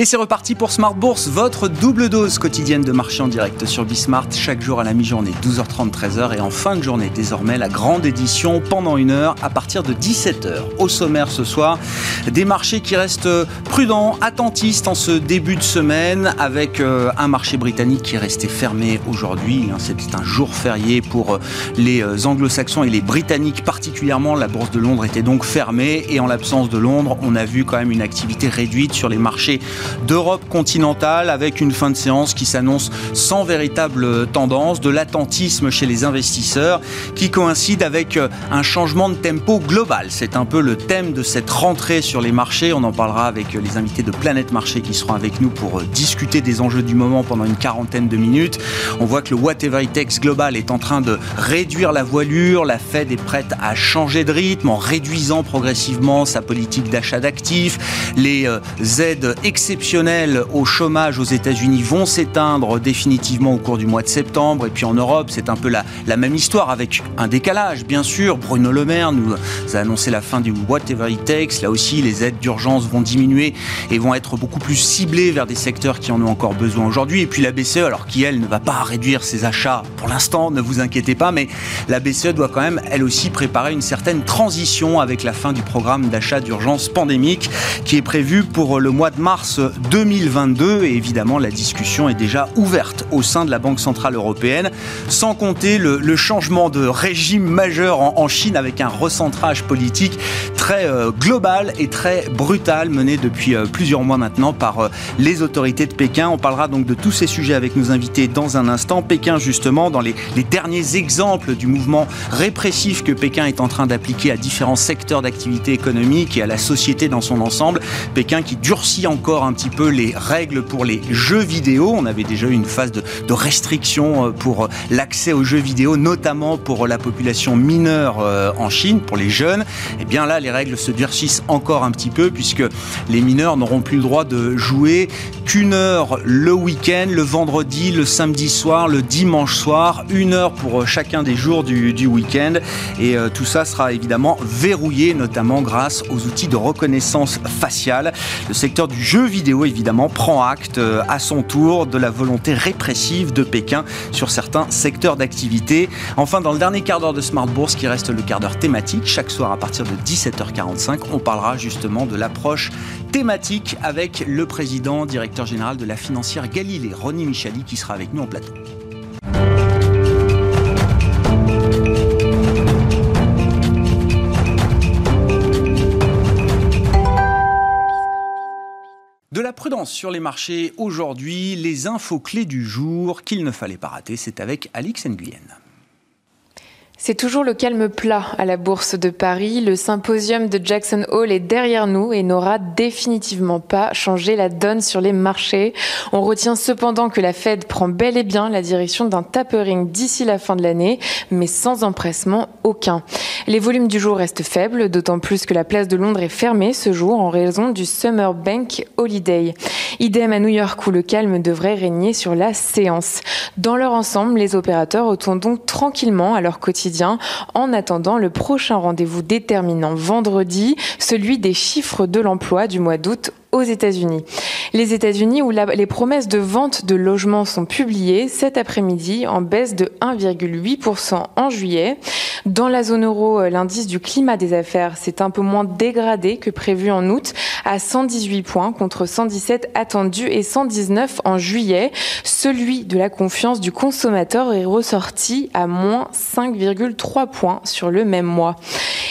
Et c'est reparti pour Smart Bourse, votre double dose quotidienne de marché en direct sur Bismart, chaque jour à la mi-journée, 12h30, 13h, et en fin de journée, désormais, la grande édition pendant une heure à partir de 17h. Au sommaire ce soir, des marchés qui restent prudents, attentistes en ce début de semaine, avec euh, un marché britannique qui est resté fermé aujourd'hui. Hein, C'était un jour férié pour euh, les euh, anglo-saxons et les britanniques particulièrement. La bourse de Londres était donc fermée, et en l'absence de Londres, on a vu quand même une activité réduite sur les marchés d'Europe continentale avec une fin de séance qui s'annonce sans véritable tendance, de l'attentisme chez les investisseurs qui coïncide avec euh, un changement de tempo global. C'est un peu le thème de cette rentrée sur les marchés. On en parlera avec euh, les invités de Planète Marché qui seront avec nous pour euh, discuter des enjeux du moment pendant une quarantaine de minutes. On voit que le Whatever It Takes global est en train de réduire la voilure. La Fed est prête à changer de rythme en réduisant progressivement sa politique d'achat d'actifs. Les aides exceptionnelles au chômage aux États-Unis vont s'éteindre définitivement au cours du mois de septembre. Et puis en Europe, c'est un peu la, la, même histoire avec un décalage, bien sûr. Bruno Le Maire nous a annoncé la fin du Whatever It Takes. Là aussi, les aides d'urgence vont diminuer et vont être beaucoup plus ciblées vers des secteurs qui en ont encore besoin aujourd'hui. Et puis la BCE, alors qui elle ne va pas réduire ses achats pour l'instant, ne vous inquiétez pas, mais la BCE doit quand même elle aussi préparer une certaine transition avec la fin du programme d'achat d'urgence pandémique qui est prévu pour le mois de mars 2022 et évidemment la discussion est déjà ouverte au sein de la Banque Centrale Européenne, sans compter le, changement de régime majeur en, Chine avec un recentrage politique très euh, global et très brutal mené depuis euh, plusieurs mois maintenant par euh, les autorités de Pékin. On parlera donc de tous ces sujets avec nos invités dans un instant. Pékin justement dans les, derniers exemples du mouvement répressif que Pékin est en train d'appliquer à différents secteurs d'activité économique et à la société dans son ensemble. Pékin qui durcit encore un petit peu les règles pour les jeux vidéo. On avait déjà eu une phase de, restriction euh, pour l'accès aux jeux vidéo, notamment pour la population mineure euh, en Chine, pour les jeunes. Et eh bien là, les règles se durcissent encore un petit peu puisque les mineurs n'auront plus le droit de jouer qu'une heure le week-end, le vendredi, le samedi soir, le dimanche soir, une heure pour chacun des jours du, week-end. Et euh, tout ça sera évidemment verrouillé, notamment grâce aux outils de reconnaissance faciale. Le secteur du jeu vidéo évidemment, prend acte euh, à son tour de la volonté répressive de Pékin sur certains secteurs d'activité. Enfin, dans le dernier quart d'heure de Smart Bourse, qui reste le quart d'heure thématique, chaque soir à partir de 17h45, on parlera justement de l'approche thématique avec le président, directeur général de la financière Galilée, Ronnie Michali, qui sera avec nous en plateau. La prudence sur les marchés aujourd'hui, les infos clés du jour qu'il ne fallait pas rater, c'est avec Alix Nguyen. C'est toujours le calme plat à la Bourse de Paris. Le symposium de Jackson Hole est derrière nous et n'aura définitivement pas changé la donne sur les marchés. On retient cependant que la Fed prend bel et bien la direction d'un tapering d'ici la fin de l'année, mais sans empressement aucun. Les volumes du jour restent faibles, d'autant plus que la place de Londres est fermée ce jour en raison du Summer Bank Holiday. Idem à New York où le calme devrait régner sur la séance. Dans leur ensemble, les opérateurs retournent donc tranquillement à leur quotidien en attendant le prochain rendez-vous déterminant vendredi, celui des chiffres de l'emploi du mois d'août aux États-Unis. Les États-Unis où les promesses de vente de logements sont publiées cet après-midi en baisse de 1,8% en juillet. Dans la zone euro, euh, l'indice du climat des affaires s'est un peu moins dégradé que prévu en août à 118 points contre 117 attendus et 119 en juillet. Celui de la confiance du consommateur est ressorti à moins 5,3 points sur le même mois.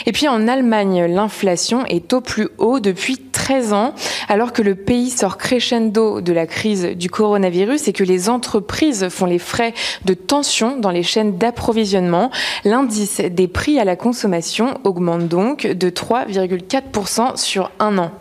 Et puis en Allemagne, l'inflation est au plus haut depuis 13 ans alors que le pays sort crescendo de la crise du coronavirus et que les entreprises font les frais de tension dans les chaînes d'approvisionnement, l'indice des prix à la consommation augmente donc de 3,4% sur un an.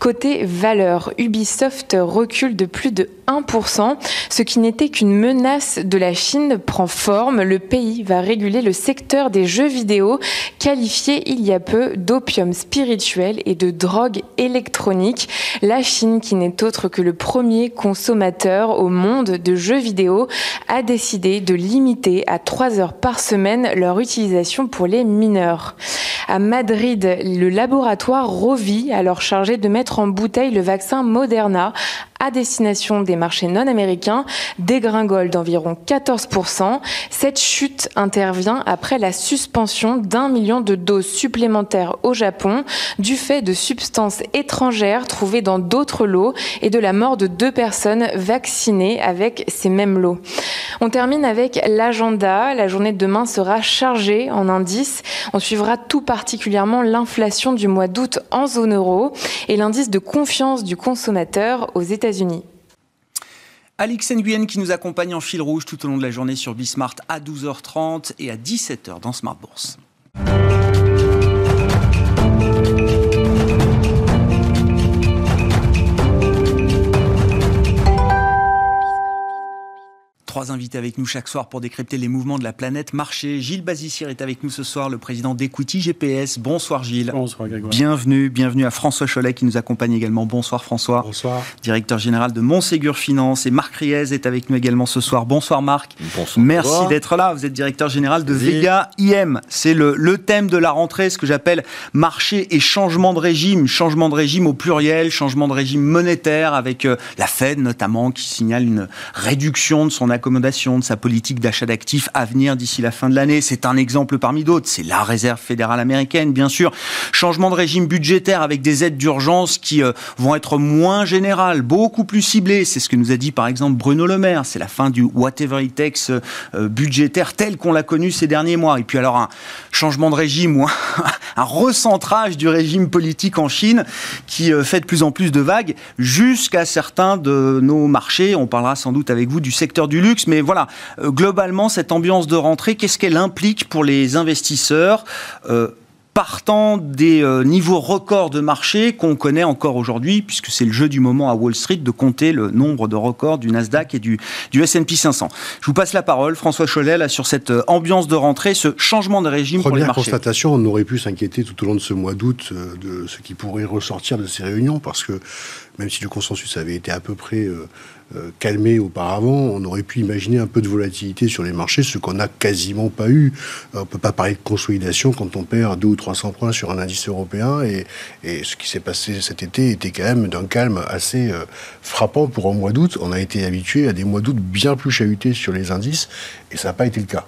Côté valeur, Ubisoft recule de plus de 1%. Ce qui n'était qu'une menace de la Chine prend forme. Le pays va réguler le secteur des jeux vidéo, qualifié il y a peu d'opium spirituel et de drogue électronique. La Chine, qui n'est autre que le premier consommateur au monde de jeux vidéo, a décidé de limiter à 3 heures par semaine leur utilisation pour les mineurs. À Madrid, le laboratoire Rovi, alors chargé de mettre en bouteille le vaccin Moderna, à destination des marchés non américains dégringole d'environ 14%. Cette chute intervient après la suspension d'un million de doses supplémentaires au Japon du fait de substances étrangères trouvées dans d'autres lots et de la mort de deux personnes vaccinées avec ces mêmes lots. On termine avec l'agenda. La journée de demain sera chargée en indices. On suivra tout particulièrement l'inflation du mois d'août en zone euro et l'indice de confiance du consommateur aux États-Unis. Alix Nguyen qui nous accompagne en fil rouge tout au long de la journée sur Bismart à 12h30 et à 17h dans Smart Bourse. Trois invités avec nous chaque soir pour décrypter les mouvements de la planète marché. Gilles Bazissier est avec nous ce soir, le président d'Equity GPS. Bonsoir Gilles. Bonsoir Grégoire. Bienvenue, bienvenue à François Cholet qui nous accompagne également. Bonsoir François. Bonsoir. Directeur général de Montségur Finance. Et Marc Riez est avec nous également ce soir. Bonsoir Marc. Bonsoir. Merci d'être là. Vous êtes directeur général de Vega IM. C'est le, le thème de la rentrée, ce que j'appelle marché et changement de régime. Changement de régime au pluriel, changement de régime monétaire avec euh, la Fed notamment qui signale une réduction de son accord de sa politique d'achat d'actifs à venir d'ici la fin de l'année. C'est un exemple parmi d'autres. C'est la réserve fédérale américaine, bien sûr. Changement de régime budgétaire avec des aides d'urgence qui euh, vont être moins générales, beaucoup plus ciblées. C'est ce que nous a dit par exemple Bruno Le Maire. C'est la fin du whatever it takes euh, budgétaire tel qu'on l'a connu ces derniers mois. Et puis alors un changement de régime ou un, recentrage du régime politique en Chine qui euh, fait de plus en plus de vagues jusqu'à certains de nos marchés. On parlera sans doute avec vous du secteur du luxe mais voilà, euh, globalement, cette ambiance de rentrée, qu'est-ce qu'elle implique pour les investisseurs euh, partant des euh, niveaux records de marché qu'on connaît encore aujourd'hui, puisque c'est le jeu du moment à Wall Street de compter le nombre de records du Nasdaq et du, du S&P 500. Je vous passe la parole, François Cholet, là, sur cette ambiance de rentrée, ce changement de régime pour les marchés. constatation, on aurait pu s'inquiéter tout au long de ce mois d'août de ce qui pourrait ressortir de ces réunions, parce que même si le consensus avait été à peu près euh, calmé auparavant, on aurait pu imaginer un peu de volatilité sur les marchés, ce qu'on n'a quasiment pas eu. Euh, on ne peut pas parler de consolidation quand on perd 2 ou 300 points sur un indice européen, et, ce qui s'est passé cet été était quand même d'un calme assez euh, frappant pour un mois d'août. On a été habitué à des mois d'août bien plus chahutés sur les indices, et ça n'a pas été le cas.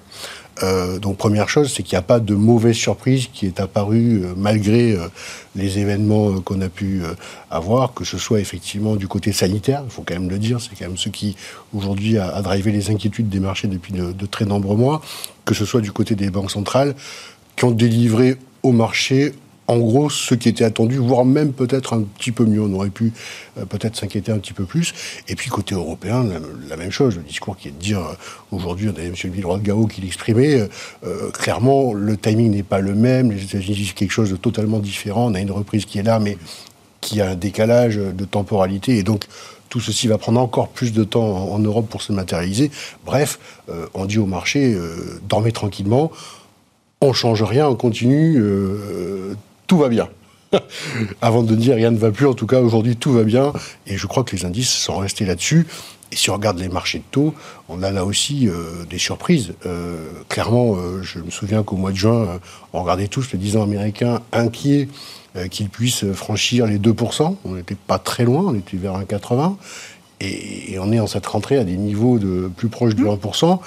Euh, donc première chose, c'est qu'il n'y a pas de mauvaise surprise qui est apparue euh, malgré euh, les événements qu'on a pu avoir, que ce soit effectivement du côté sanitaire, il faut quand même le dire, c'est quand même ce qui aujourd'hui a, drivé les inquiétudes des marchés depuis de, de, très nombreux mois, que ce soit du côté des banques centrales qui ont délivré au marché en gros ce qui était attendu, voire même peut-être un petit peu mieux. On aurait pu euh, peut-être s'inquiéter un petit peu plus. Et puis côté européen, la, même chose. Le discours qui est de dire euh, aujourd'hui, on avait M. Villeroy de Gao qui l'exprimait. Euh, clairement, le timing n'est pas le même. Les États-Unis disent quelque chose de totalement différent. On a une reprise qui est là, mais qui a un décalage de temporalité. Et donc, tout ceci va prendre encore plus de temps en, Europe pour se matérialiser. Bref, on dit au marché, dormez tranquillement on change rien, on continue, tout va bien. Avant de dire rien ne va plus, en tout cas aujourd'hui tout va bien. Et je crois que les indices sont restés là-dessus. Et si on regarde les marchés de taux, on a là aussi euh, des surprises. Euh, clairement, euh, je me souviens qu'au mois de juin, on regardait tous le 10 ans américain inquiet qu'il puisse franchir les 2%. On n'était pas très loin, on était vers 1,80. Et, et on est en cette rentrée à des niveaux de plus proches de 1%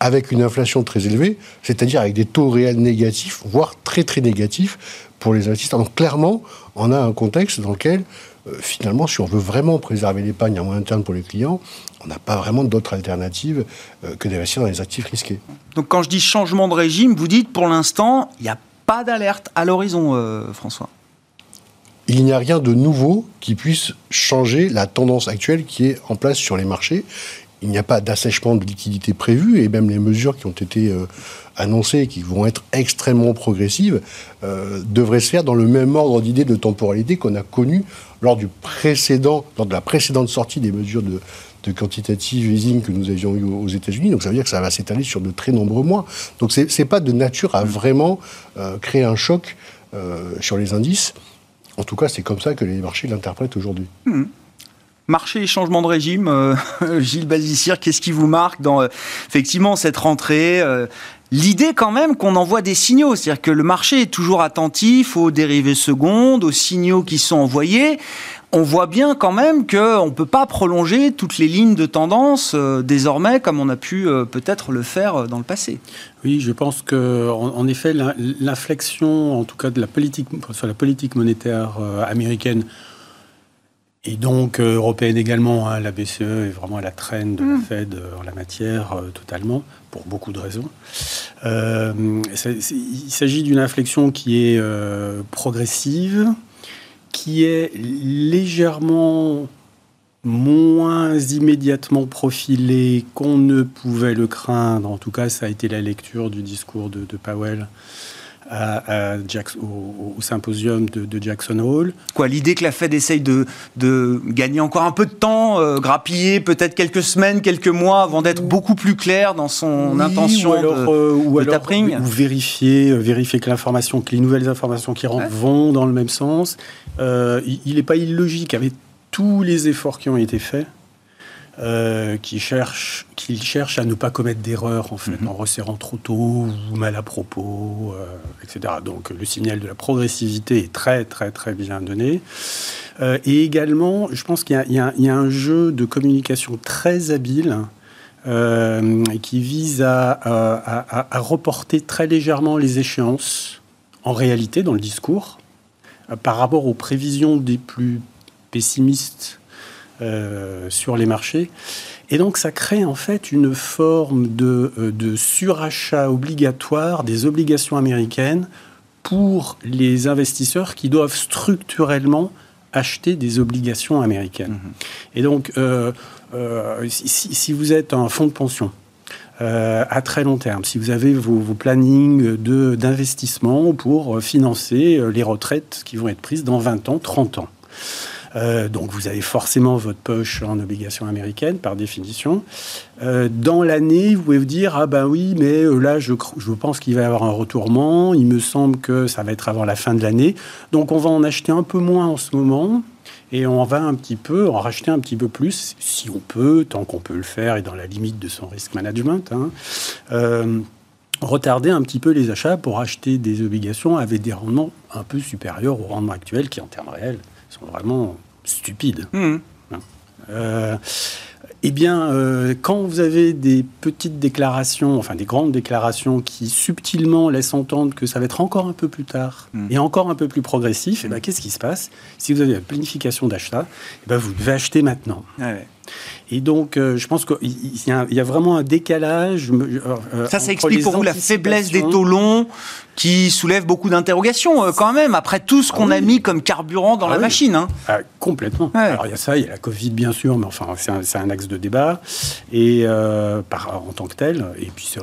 avec une inflation très élevée, c'est-à-dire avec des taux réels négatifs, voire très très négatifs pour les investisseurs. Donc clairement, on a un contexte dans lequel, euh, finalement, si on veut vraiment préserver l'épargne à moyen terme pour les clients, on n'a pas vraiment d'autre alternative euh, que d'investir dans les actifs risqués. Donc quand je dis changement de régime, vous dites pour l'instant, il n'y a pas d'alerte à l'horizon, euh, François il n'y a rien de nouveau qui puisse changer la tendance actuelle qui est en place sur les marchés il n'y a pas d'assèchement de liquidité prévu et même les mesures qui ont été euh, annoncées, qui vont être extrêmement progressives, euh, devraient se faire dans le même ordre d'idée de temporalité qu'on a connu lors du précédent, lors de la précédente sortie des mesures de, quantitative easing que nous avions eu aux États-Unis. Donc ça veut dire que ça va s'étaler sur de très nombreux mois. Donc c'est n'est pas de nature à vraiment euh, créer un choc sur les indices. En tout cas, c'est comme ça que les marchés l'interprètent aujourd'hui. Hmm. Marché et changement de régime, euh, Gilles Bazissir, qu'est-ce qui vous marque dans euh, effectivement cette rentrée euh, L'idée quand même qu'on envoie des signaux, c'est-à-dire que le marché est toujours attentif aux dérivés secondes, aux signaux qui sont envoyés. On voit bien quand même qu'on ne peut pas prolonger toutes les lignes de tendance désormais comme on a pu peut-être le faire dans le passé. Oui, je pense que en, effet l'inflexion, en tout cas de la politique sur la politique monétaire américaine, et donc euh, européenne également, hein, la BCE est vraiment à la traîne de la mm. Fed euh, en la matière, euh, totalement, pour beaucoup de raisons. il s'agit d'une inflexion qui est progressive, qui est légèrement moins immédiatement profilée qu'on ne pouvait le craindre. En tout cas, ça a été la lecture du discours de, de Powell à, au, symposium de, Jackson Hole. Quoi, l'idée que la Fed essaye de, de gagner encore un peu de temps, euh, grappiller peut-être quelques semaines, quelques mois avant d'être beaucoup plus clair dans son intention ou alors, de, euh, ou, alors ou vérifier, euh, vérifier que l'information, que les nouvelles informations qui rentrent vont dans le même sens. il n'est pas illogique avec tous les efforts qui ont été faits euh, qui cherche, qu'il cherche à ne pas commettre d'erreur en fait, mhm. en resserrant trop tôt ou mal à propos, euh, etc. Donc le signal de la progressivité est très très très bien donné. Euh, et également, je pense qu'il y, y, y, a un jeu de communication très habile qui vise à, à, à, reporter très légèrement les échéances en réalité dans le discours par rapport aux prévisions des plus pessimistes euh, sur les marchés. Et donc ça crée en fait une forme de, euh, de, surachat obligatoire des obligations américaines pour les investisseurs qui doivent structurellement acheter des obligations américaines. Mhm. Et donc, euh, si, vous êtes un fonds de pension, à très long terme, si vous avez vos, vos plannings d'investissement pour financer les retraites qui vont être prises dans 20 ans, 30 ans, euh, donc vous avez forcément votre poche en obligations américaines par définition. Euh, dans l'année, vous pouvez vous dire ah ben oui, mais euh, là je, pense qu'il va y avoir un retournement. Il me semble que ça va être avant la fin de l'année. Donc on va en acheter un peu moins en ce moment. Et on va un petit peu en racheter un petit peu plus, si on peut, tant qu'on peut le faire et dans la limite de son risk management. Hein. retarder un petit peu les achats pour acheter des obligations avec des rendements un peu supérieurs aux rendements actuels qui, en termes réels, sont vraiment stupide. Mmh. Hein. Euh, eh bien, euh, quand vous avez des petites déclarations, enfin des grandes déclarations qui subtilement laissent entendre que ça va être encore un peu plus tard mmh. et encore un peu plus progressif, eh ben, qu'est-ce qui se passe? Si vous avez la planification d'achat, eh ben, vous devez acheter maintenant. Ah et donc, euh, je pense qu'il y, y, a vraiment un décalage. Euh, ça, ça explique pour vous la faiblesse des taux longs qui soulève beaucoup d'interrogations euh, quand même, après tout ce ah qu'on a mis comme carburant dans ah la machine. Hein. Ah, complètement. Alors, il y a ça, il y a la Covid, bien sûr, mais enfin, c'est un, axe de débat. Et par, en tant que tel, et puis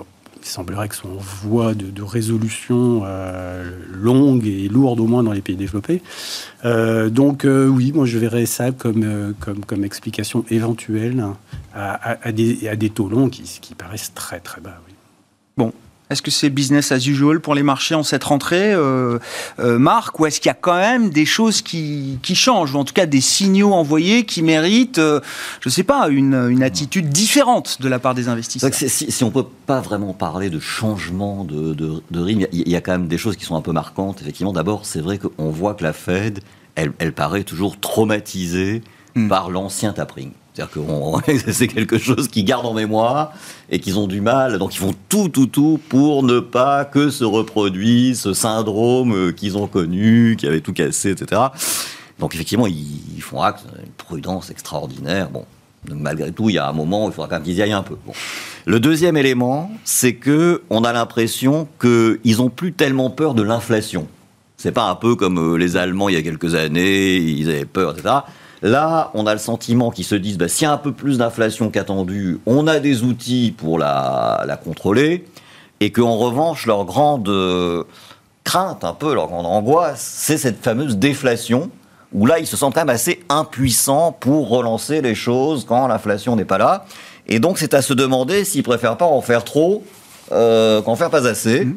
il semblerait que son voie de, résolution euh, longue et lourde au moins dans les pays développés. Euh, donc euh, oui, moi je verrais ça comme, comme, comme explication éventuelle à, des, à, des, taux longs qui, qui paraissent très très bas. Oui. Est-ce que c'est business as usual pour les marchés en cette rentrée, euh, euh, Marc, ou est-ce qu'il y a quand même des choses qui, changent, ou en tout cas des signaux envoyés qui méritent, euh, je ne sais pas, une, attitude différente de la part des investisseurs si, on ne peut pas vraiment parler de changement de, de, rythme, il y, a quand même des choses qui sont un peu marquantes. Effectivement, d'abord, c'est vrai qu'on voit que la Fed, elle, elle paraît toujours traumatisée hmm. par l'ancien tapering. C'est-à-dire que c'est quelque chose qu'ils gardent en mémoire et qu'ils ont du mal. Donc ils font tout, tout, tout pour ne pas que se reproduise ce syndrome qu'ils ont connu, qui avait tout cassé, etc. Donc effectivement, ils, font acte d'une prudence extraordinaire. Bon, malgré tout, il y a un moment où il faudra quand même qu'ils y aillent un peu. Le deuxième élément, c'est que on a l'impression qu'ils ont plus tellement peur de l'inflation. C'est pas un peu comme euh, les Allemands il y a quelques années, ils avaient peur, etc. Là, on a le sentiment qu'ils se disent, bah, s'il y a un peu plus d'inflation qu'attendu, on a des outils pour la, contrôler, et qu'en revanche, leur grande euh, crainte, un peu, leur grande angoisse, c'est cette fameuse déflation, où là, ils se sentent quand même assez impuissants pour relancer les choses quand l'inflation n'est pas là. Et donc, c'est à se demander s'ils préfèrent pas en faire trop euh, qu'en faire pas assez. Mmh.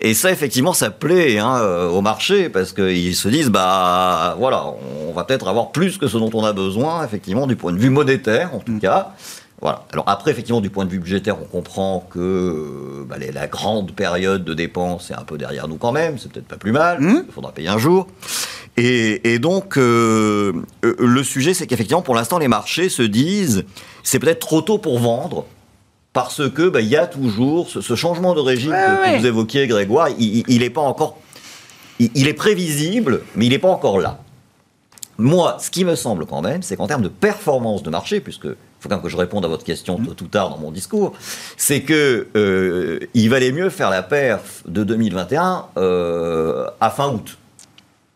Et ça, effectivement, ça plaît hein, euh, au marché parce qu'ils se disent, bah voilà, on va peut-être avoir plus que ce dont on a besoin, effectivement, du point de vue monétaire, en tout mmh. cas. Voilà. Alors après, effectivement, du point de vue budgétaire, on comprend que euh, bah, la grande période de dépenses est un peu derrière nous quand même. C'est peut-être pas plus mal. Mmh. Il faudra payer un jour. Et, donc, euh, le sujet, c'est qu'effectivement, pour l'instant, les marchés se disent, c'est peut-être trop tôt pour vendre parce que bah, il y a toujours ce, changement de régime que, vous évoquiez, Grégoire. Il n'est pas encore, il, est prévisible, mais il n'est pas encore là. Moi, ce qui me semble quand même, c'est qu'en termes de performance de marché, puisque il faut quand même que je réponde à votre question mmh. tout tard dans mon discours, c'est que euh, il valait mieux faire la perf de 2021 euh, à fin août,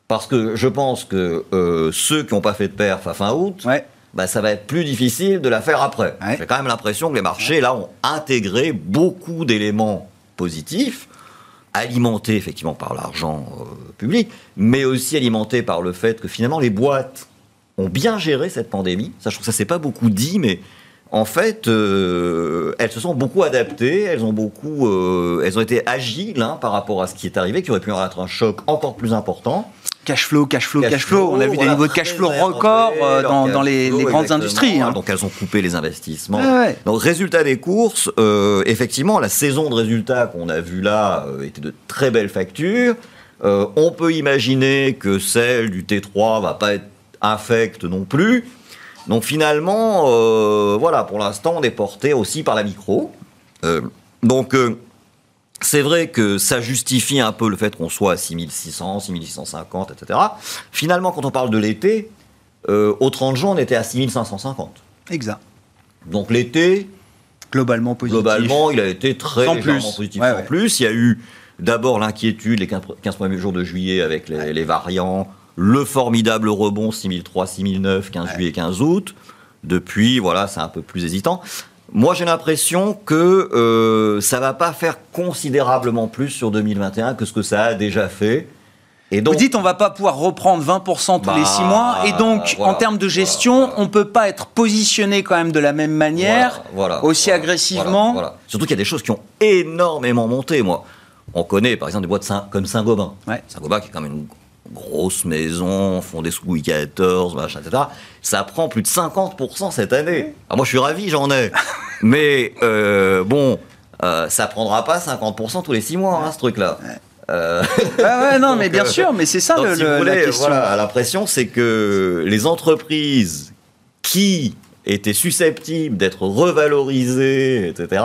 parce que je pense que euh, ceux qui n'ont pas fait de perf à fin août. Bah, ça va être plus difficile de la faire après. J'ai quand même l'impression que les marchés, là, ont intégré beaucoup d'éléments positifs, alimentés effectivement par l'argent euh, public, mais aussi alimentés par le fait que finalement les boîtes ont bien géré cette pandémie. Ça, je trouve que ça s'est pas beaucoup dit, mais en fait, euh, elles se sont beaucoup adaptées, elles ont beaucoup, euh, elles ont été agiles hein, par rapport à ce qui est arrivé, qui aurait pu être un choc encore plus important cash flow, cash flow, cash, flow. On a vu des niveaux de cash flow records euh, dans, les, grandes industries. Hein. Donc elles ont coupé les investissements. Donc résultat des courses, euh, effectivement, la saison de résultats qu'on a vue là était de très belles factures. on peut imaginer que celle du T3 va pas être infecte non plus. Donc finalement, voilà, pour l'instant, on est porté aussi par la micro. donc c'est vrai que ça justifie un peu le fait qu'on soit à 6600, 6650, etc. Finalement, quand on parle de l'été, euh, au 30 juin, on était à 6550. Exact. Donc l'été, globalement positif. Globalement, il a été très positif. en plus, il y a eu d'abord l'inquiétude les 15, premiers jours de juillet avec les, variants, le formidable rebond 6003, 6009, 15 juillet, 15 août. Depuis, voilà, c'est un peu plus hésitant. Moi, j'ai l'impression que euh, ça va pas faire considérablement plus sur 2021 que ce que ça a déjà fait. Et donc, Vous dites on va pas pouvoir reprendre 20% tous les 6 bah, mois et donc en termes de gestion, on peut pas être positionné quand même de la même manière, aussi agressivement. Surtout qu'il y a des choses qui ont énormément monté. Moi, on connaît par exemple des boîtes comme Saint-Gobain. Saint-Gobain qui est quand même une grosse maison, fondée sous Louis XIV, machin, etc. Ça prend plus de 50% cette année. Alors moi, je suis ravi, j'en ai. Mais euh, bon, euh, ça prendra pas 50% tous les 6 mois, hein, ce truc-là. Euh, ouais, non, mais bien sûr, mais c'est ça le, si la question. Voilà, l'impression, c'est que les entreprises qui étaient susceptibles d'être revalorisées, etc.,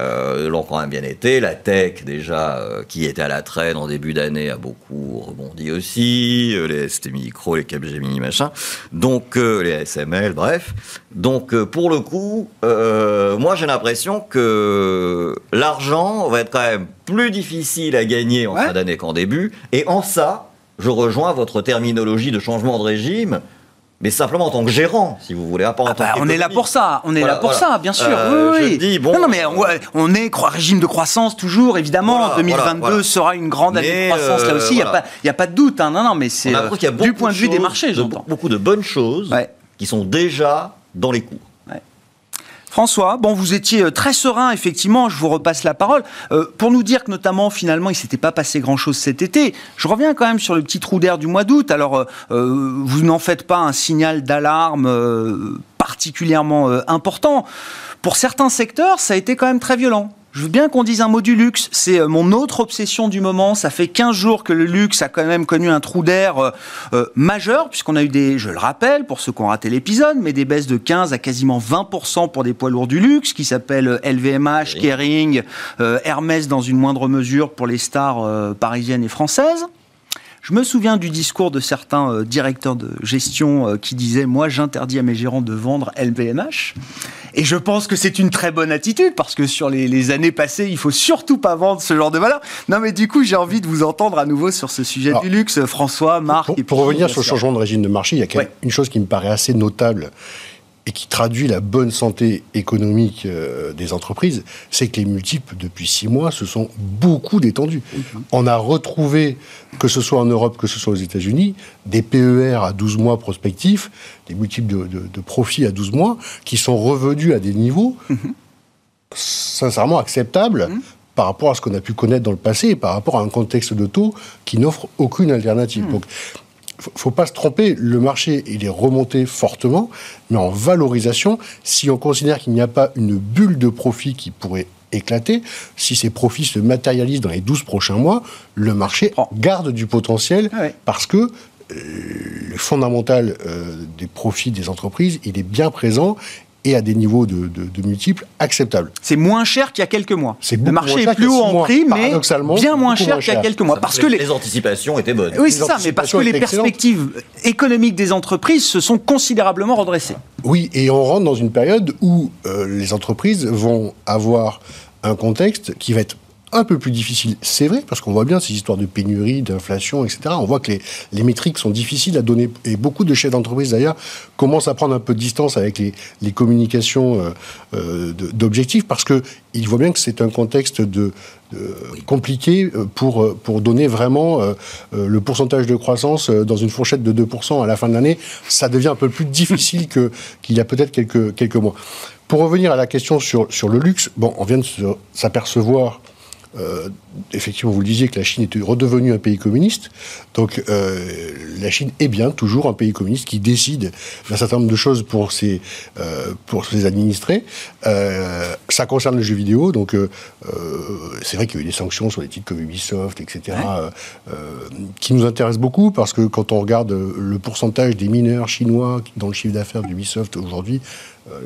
euh, l'ont quand même bien été. La tech, déjà, euh, qui était à la traîne en début d'année, a beaucoup rebondi aussi. Euh, les ST Micro, les Capgemini, machin. Donc, euh, les SML, bref. Donc, pour le coup, moi, j'ai l'impression que l'argent va être quand même plus difficile à gagner en fin d'année qu'en début. Et en ça, je rejoins votre terminologie de changement de régime mais simplement en tant que gérant, si vous voulez, pas en ah bah, On est là pour ça, on est là pour ça, bien sûr. Euh, oui, oui. Dis, bon, non, mais on, est régime de croissance toujours, évidemment. 2022 sera une grande année de croissance là aussi. Il n'y a, a, pas de doute. Hein. Non, non, mais c'est euh, du point de, vue des marchés, j'entends. Beaucoup de bonnes choses qui sont déjà dans les cours. François, bon, vous étiez euh, très serein, effectivement, je vous repasse la parole, euh, pour nous dire que notamment, finalement, il s'était pas passé grand-chose cet été. Je reviens quand même sur le petit trou d'air du mois d'août. Alors, euh, vous n'en faites pas un signal d'alarme particulièrement important. Pour certains secteurs, ça a été quand même très violent. Je veux bien qu'on dise un mot du luxe. C'est euh, mon autre obsession du moment. Ça fait 15 jours que le luxe a quand même connu un trou d'air euh, euh, majeur, puisqu'on a eu des, je le rappelle, pour ceux qui ont raté l'épisode, mais des baisses de 15 à quasiment 20% pour des poids lourds du luxe, qui s'appellent LVMH, Kering, Hermès dans une moindre mesure pour les stars parisiennes et françaises. Je me souviens du discours de certains euh, directeurs de gestion euh, qui disaient Moi, j'interdis à mes gérants de vendre LVMH. Et je pense que c'est une très bonne attitude parce que sur les, années passées, il faut surtout pas vendre ce genre de valeur. Non, mais du coup, j'ai envie de vous entendre à nouveau sur ce sujet du luxe, François, Marc. Pour, et pour revenir sur le changement de régime de marché, il y a quand une chose qui me paraît assez notable et qui traduit la bonne santé économique euh, des entreprises, c'est que les multiples, depuis six mois, se sont beaucoup détendus. On a retrouvé, que ce soit en Europe, que ce soit aux États-Unis, des PER à 12 mois prospectifs, des multiples de, de, profits à 12 mois, qui sont revenus à des niveaux sincèrement acceptable mmh. par rapport à ce qu'on a pu connaître dans le passé et par rapport à un contexte de taux qui n'offre aucune alternative. Mmh. Donc, faut pas se tromper, le marché, il est remonté fortement, mais en valorisation, si on considère qu'il n'y a pas une bulle de profit qui pourrait éclater, si ces profits se matérialisent dans les 12 prochains mois, le marché garde du potentiel ah parce que euh, le fondamental euh, des profits des entreprises, il est bien présent et à des niveaux de, multiples acceptables. C'est moins cher qu'il y a quelques mois. Le marché est plus haut en prix, mais bien moins cher qu'il y a quelques mois. Parce que les... anticipations étaient bonnes. Oui, c'est ça, mais parce que les perspectives économiques des entreprises se sont considérablement redressées. Oui, et on rentre dans une période où euh, les entreprises vont avoir un contexte qui va être un peu plus difficile, c'est vrai, parce qu'on voit bien ces histoires de pénurie, d'inflation, etc. On voit que les, les, métriques sont difficiles à donner, et beaucoup de chefs d'entreprise, d'ailleurs, commencent à prendre un peu de distance avec les, les communications euh, euh d'objectifs, parce qu'ils voient bien que c'est un contexte de, compliqué euh, pour, pour donner vraiment euh, le pourcentage de croissance dans une fourchette de 2% à la fin de l'année. Ça devient un peu plus difficile qu'il y a peut-être quelques, quelques mois. Pour revenir à la question sur, sur le luxe, bon, on vient de s'apercevoir euh, effectivement, vous le disiez que la Chine est redevenue un pays communiste. Donc, euh, la Chine est bien toujours un pays communiste qui décide d'un certain nombre de choses pour ses, euh, pour ses administrés. ça concerne le jeu vidéo. Donc, c'est vrai qu'il y a eu des sanctions sur les titres comme Ubisoft, etc., qui nous intéressent beaucoup parce que quand on regarde le pourcentage des mineurs chinois dans le chiffre d'affaires d'Ubisoft aujourd'hui,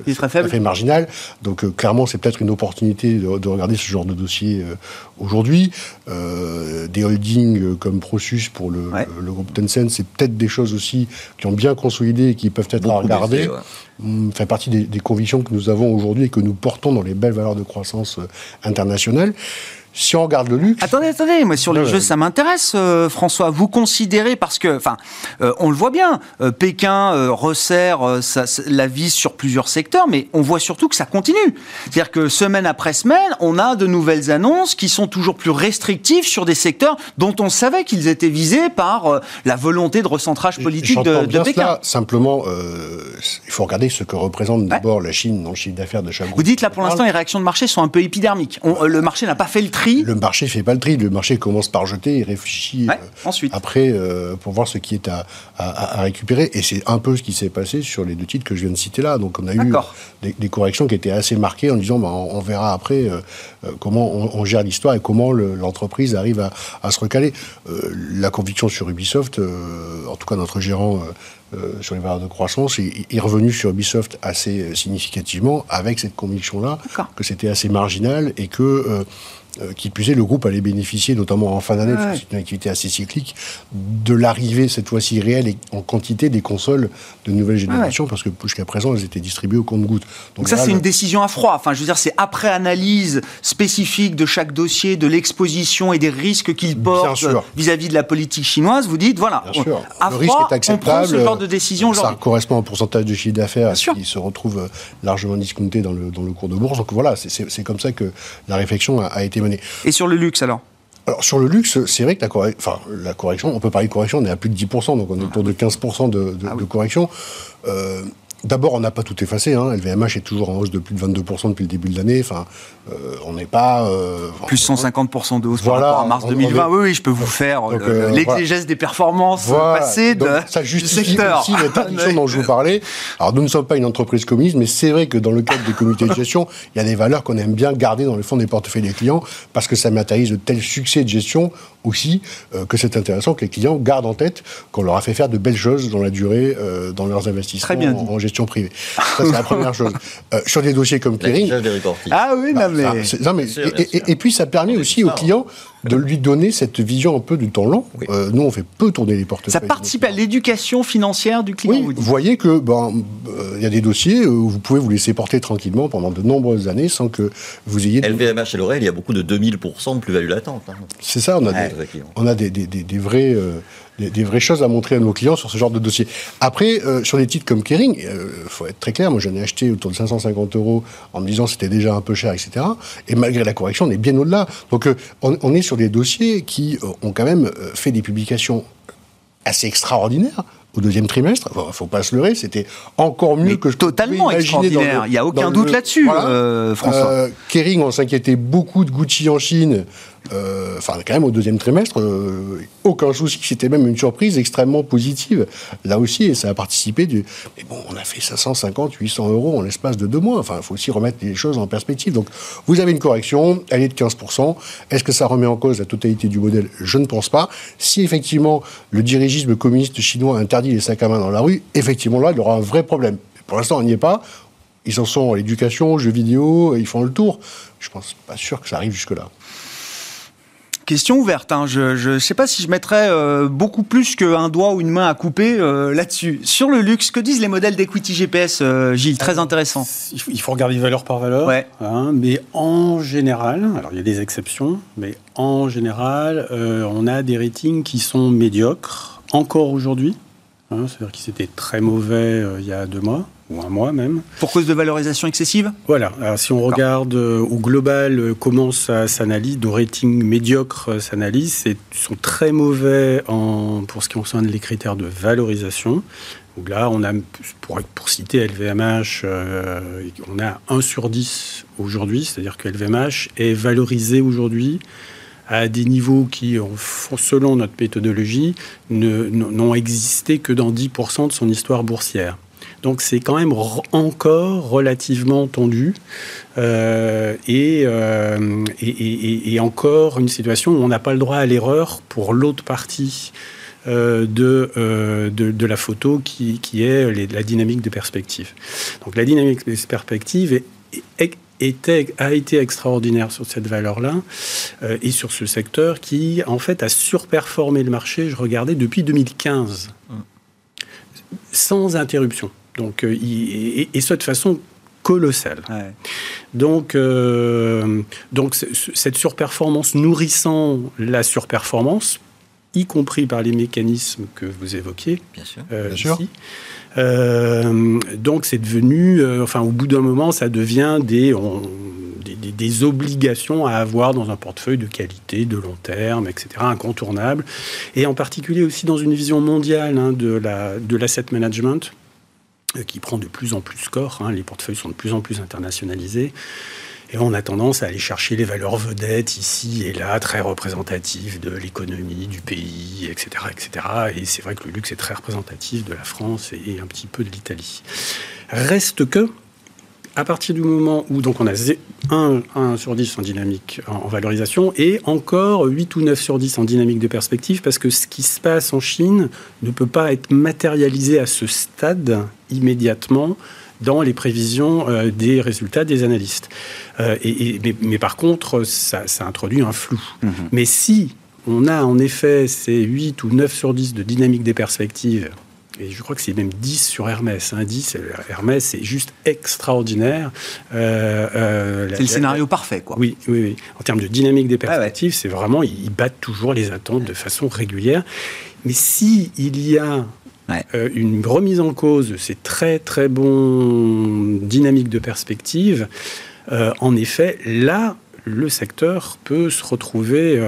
c'est très faible. Fait marginal. Donc clairement, c'est peut-être une opportunité de, de, regarder ce genre de dossier aujourd'hui. Euh, des holdings comme Prosus pour le, le, groupe Tencent, c'est peut-être des choses aussi qui ont bien consolidé et qui peuvent être à regarder. Hum, fait partie des, des, convictions que nous avons aujourd'hui et que nous portons dans les belles valeurs de croissance euh, internationales. Si on regarde le luxe. Attendez, attendez, moi sur les jeux, ça m'intéresse, euh, François. Vous considérez, parce que, enfin, euh, on le voit bien, euh, Pékin resserre la vis sur plusieurs secteurs, mais on voit surtout que ça continue. C'est-à-dire que semaine après semaine, on a de nouvelles annonces qui sont toujours plus restrictives sur des secteurs dont on savait qu'ils étaient visés par la volonté de recentrage politique de, de Pékin. Cela, simplement, il faut regarder ce que représente d'abord la Chine dans le chiffre d'affaires de chaque. Vous dites là, pour l'instant, les réactions de marché sont un peu épidermiques. le marché n'a pas fait le le marché fait pas le tri. Le marché commence par jeter et réfléchit euh, ensuite. après euh, pour voir ce qui est à, récupérer. Et c'est un peu ce qui s'est passé sur les deux titres que je viens de citer là. Donc on a eu des, corrections qui étaient assez marquées en disant bah, on, verra après euh, comment on, gère l'histoire et comment l'entreprise arrive à, se recaler. la conviction sur Ubisoft, en tout cas notre gérant. sur les valeurs de croissance est, est revenu sur Ubisoft assez significativement avec cette conviction-là que c'était assez marginal et que euh, qui plus est, le groupe allait bénéficier, notamment en fin d'année, c'est une activité assez cyclique, de l'arrivée, cette fois-ci réelle et en quantité, des consoles de nouvelle génération, parce que jusqu'à présent, elles étaient distribuées au compte-gouttes. Donc, ça, c'est une décision à froid. Enfin, je veux dire, c'est après analyse spécifique de chaque dossier, de l'exposition et des risques qu'il porte vis-à-vis de la politique chinoise. Vous dites, voilà, à le risque est acceptable. On prend ce genre de décision Ça correspond un pourcentage de chiffre d'affaires qui se retrouve euh, largement discounté dans le, dans le cours de bourse. Donc voilà, c'est comme ça que la réflexion a, a été Et sur le luxe alors? Alors sur le luxe, c'est vrai que la, enfin, la correction, on peut parler de correction, on est à plus de 10%, donc on est autour de 15% de, de, ah de correction. Euh, D'abord, on n'a pas tout effacé. Hein. LVMH est toujours en hausse de plus de 22% depuis le début de l'année. Enfin, euh, on n'est pas... Euh, plus 150% de hausse par rapport à mars 2020. Oui, oui, je peux vous faire euh, l'exégèse des performances passées de, ça justifie secteur. aussi l'interdiction dont je vous parlais. Alors, nous ne sommes pas une entreprise communiste, mais c'est vrai que dans le cadre des comités de gestion, il y a des valeurs qu'on aime bien garder dans le fond des portefeuilles des clients parce que ça matérialise de tels succès de gestion aussi que c'est intéressant que les clients gardent en tête qu'on leur a fait faire de belles choses dans la durée, dans leurs investissements Très bien en, en gestion privée. Ça, c'est la première chose. Euh, sur des dossiers comme Kering. Ah oui, non, mais. non, mais et, puis, ça permet aussi aux clients de lui donner cette vision un peu du temps long. Euh, nous, on fait peu tourner les portefeuilles. Ça participe à l'éducation financière du client. Oui, vous, voyez que ben, euh, il y a des dossiers où vous pouvez vous laisser porter tranquillement pendant de nombreuses années sans que vous ayez. LVMH et l'oreille, il y a beaucoup de 2000% de plus-value latente. Hein. C'est ça, on a, des, on a des, des, des, vrais des, vraies choses à montrer à nos clients sur ce genre de dossier. Après, euh, sur des titres comme Kering, il euh, faut être très clair, moi j'en ai acheté autour de 550 euros en me disant c'était déjà un peu cher, etc. Et malgré la correction, on est bien au-delà. Donc euh, on, est sur des dossiers qui ont quand même fait des publications assez extraordinaire au deuxième trimestre. Il ne faut pas se leurrer, c'était encore mieux que je Totalement extraordinaire, il n'y a aucun doute là-dessus, euh, François. Euh, Kering, on s'inquiétait beaucoup de Gucci en Chine. Euh, enfin, quand même, au deuxième trimestre, euh, aucun souci. C'était même une surprise extrêmement positive. Là aussi, et ça a participé. Mais bon, on a fait 550, 800 euros en l'espace de deux mois. Enfin, il faut aussi remettre les choses en perspective. Donc, vous avez une correction, elle est de 15%. Est-ce que ça remet en cause la totalité du modèle? Je ne pense pas. Si effectivement le dirigisme communiste chinois interdit les sacs à main dans la rue, effectivement là, il y aura un vrai problème. Pour l'instant, on n'y est pas. Ils en sont à l'éducation, aux jeux vidéo, ils font le tour. Je pense pas sûr que ça arrive jusque-là. Question ouverte. Hein. Je ne sais pas si je mettrais euh, beaucoup plus qu'un doigt ou une main à couper euh, là-dessus. Sur le luxe, que disent les modèles d'equity GPS, euh, Gilles? Très intéressant. Il faut, regarder valeur par valeur. Ouais. Hein, mais en général, alors il y a des exceptions, mais en général, on a des ratings qui sont médiocres encore aujourd'hui. Hein, C'est-à-dire qu'ils étaient très mauvais il y a deux mois ou un mois même. Pour cause de valorisation excessive Voilà. Alors, si on regarde euh, au global euh, comment ça s'analyse, nos ratings médiocres euh, s'analysent, ils sont très mauvais en, pour ce qui concerne les critères de valorisation. Donc là, on a, pour, pour citer LVMH, on a 1 sur 10 aujourd'hui, c'est-à-dire que LVMH est valorisé aujourd'hui à des niveaux qui, selon notre méthodologie, n'ont existé que dans 10% de son histoire boursière. Donc c'est quand même encore relativement tendu euh, euh, et, et, encore une situation où on n'a pas le droit à l'erreur pour l'autre partie. Euh, de, de, la photo qui, qui est la dynamique de perspective. Donc la dynamique de perspective était, a été extraordinaire sur cette valeur-là et sur ce secteur qui, en fait, a surperformé le marché, je regardais, depuis 2015, mmh. sans interruption. Donc, euh, et, et, ce de façon colossale. Donc, euh, donc cette surperformance nourrissant la surperformance, y compris par les mécanismes que vous évoquiez. Bien sûr. Euh, donc c'est devenu, enfin au bout d'un moment, ça devient des, des, des, obligations à avoir dans un portefeuille de qualité, de long terme, etc., incontournable. Et en particulier aussi dans une vision mondiale hein, de l'asset la, de management euh, qui prend de plus en plus corps. Hein. les portefeuilles sont de plus en plus internationalisés. Et on a tendance à aller chercher les valeurs vedettes ici et là, très représentatives de l'économie, du pays, etc. etc. Et c'est vrai que le luxe est très représentatif de la France et un petit peu de l'Italie. Reste que, à partir du moment où donc on a 1, 1 sur 10 en dynamique en, valorisation et encore 8 ou 9 sur 10 en dynamique de perspective parce que ce qui se passe en Chine ne peut pas être matérialisé à ce stade immédiatement dans les prévisions euh, des résultats des analystes. Euh, et, mais, par contre, ça, introduit un flou. Mm-hmm. Mais si on a en effet ces 8 ou 9 sur 10 de dynamique des perspectives et je crois que c'est même 10 sur Hermès. Hein. 10, Hermès, c'est juste extraordinaire. Euh, euh, c'est le scénario parfait, quoi. Oui, oui, oui. En termes de dynamique des perspectives, c'est vraiment, ils battent toujours les attentes de façon régulière. Mais si il y a euh, une remise en cause de ces très, très bons dynamiques de perspective, en effet, là, le secteur peut se retrouver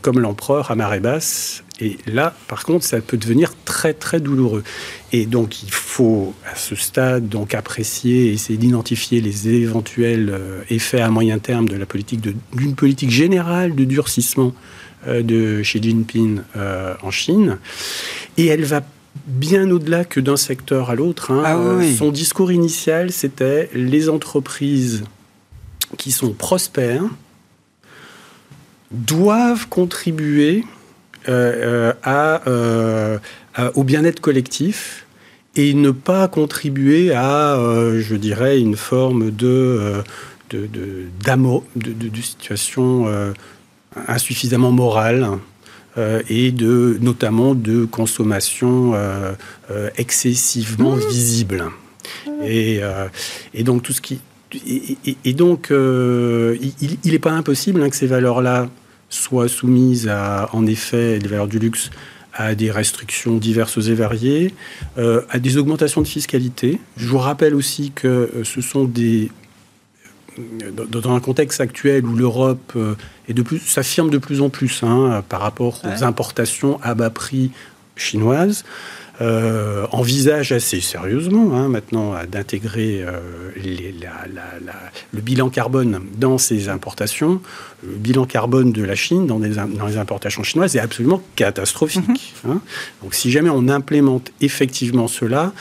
comme l'empereur à marée basse et là, par contre, ça peut devenir très très douloureux. Et donc, il faut à ce stade donc apprécier, essayer d'identifier les éventuels euh, effets à moyen terme de la politique d'une politique générale de durcissement euh, de Xi Jinping euh, en Chine. Et elle va bien au-delà que d'un secteur à l'autre. Hein. Ah son discours initial, c'était les entreprises qui sont prospères doivent contribuer à, au bien-être collectif et ne pas contribuer à, euh, je dirais, une forme de, de, de, situation insuffisamment morale. et de notamment de consommation excessivement mmh. visible. Et, et, donc tout ce qui et, donc il n'est pas impossible hein, que ces valeurs-là soit soumise à, en effet, les valeurs du luxe à des restrictions diverses et variées, euh, à des augmentations de fiscalité. Je vous rappelle aussi que euh, ce sont des dans un contexte actuel où l'Europe euh, est de plus s'affirme de plus en plus hein, par rapport aux importations à bas prix chinoise. Euh, envisage assez sérieusement hein, maintenant d'intégrer euh, le bilan carbone dans ses importations. Le bilan carbone de la Chine dans, dans les importations chinoises est absolument catastrophique. Mm-hmm. Hein. Donc si jamais on implémente effectivement cela,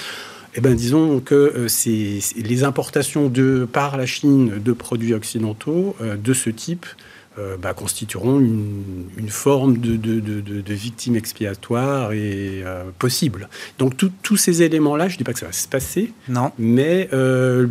eh ben, disons que euh, c'est les importations de, par la Chine de produits occidentaux de ce type euh, bah, constitueront une, forme de, de, victime expiatoire et euh, possible. Donc tous ces éléments-là, je ne dis pas que ça va se passer, non. mais euh,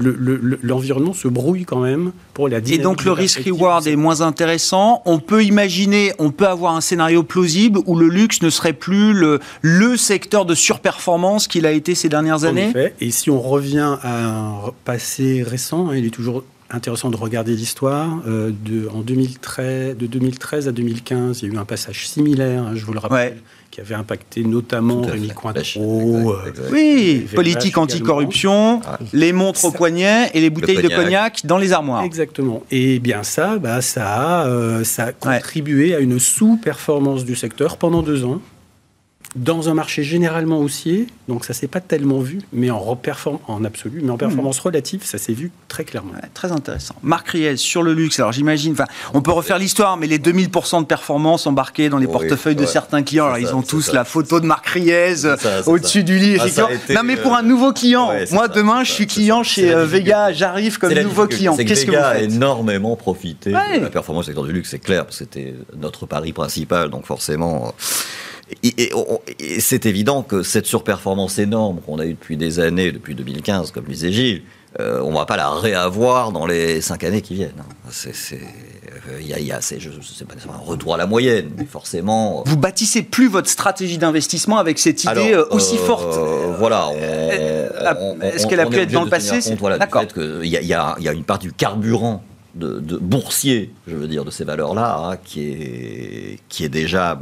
l'environnement se brouille quand même pour la Et donc le risk-reward est moins intéressant. On peut imaginer, on peut avoir un scénario plausible où le luxe ne serait plus le, le secteur de surperformance qu'il a été ces dernières années. Effet. Et si on revient à un passé récent, hein, il est toujours intéressant de regarder l'histoire. Euh, de, en 2013, de 2013 à 2015, il y a eu un passage similaire, hein, je vous le rappelle, qui avait impacté notamment Rémi Cointreau. Euh, oui, politique anticorruption, les montres au poignet et les bouteilles de cognac. dans les armoires. Exactement. Et bien ça, bah, ça, a, euh, ça a contribué à une sous-performance du secteur pendant deux ans dans un marché généralement haussier, donc ça s'est pas tellement vu, mais en, en absolu, mais en performance hmm. relative, ça s'est vu très clairement. très intéressant. Marc Riez, sur le luxe, alors j'imagine, on peut refaire l'histoire, mais les 2000% de performance embarqués dans les portefeuilles de certains clients, alors ils ont tous la photo de Marc Riez euh, au-dessus du lit. Ah, non, mais pour un nouveau client, moi demain je suis client chez euh, Vega, j'arrive comme nouveau client. Qu'est-ce que, Vega a énormément profité de la performance du secteur du luxe, c'est clair, c'était notre pari principal, donc forcément et, c'est évident que cette surperformance énorme qu'on a eue depuis des années, depuis 2015, comme disait Gilles, euh, on ne va pas la réavoir dans les cinq années qui viennent. C'est, il y a, y a je, sais pas, un retour à la moyenne, mais forcément. Vous bâtissez plus votre stratégie d'investissement avec cette idée euh, aussi euh, forte. voilà. Est-ce qu'elle a pu être dans le passé? compte, voilà, D'accord. Il y, y, a une part du carburant de, de, boursier, je veux dire, de ces valeurs-là, hein, qui, est, qui est déjà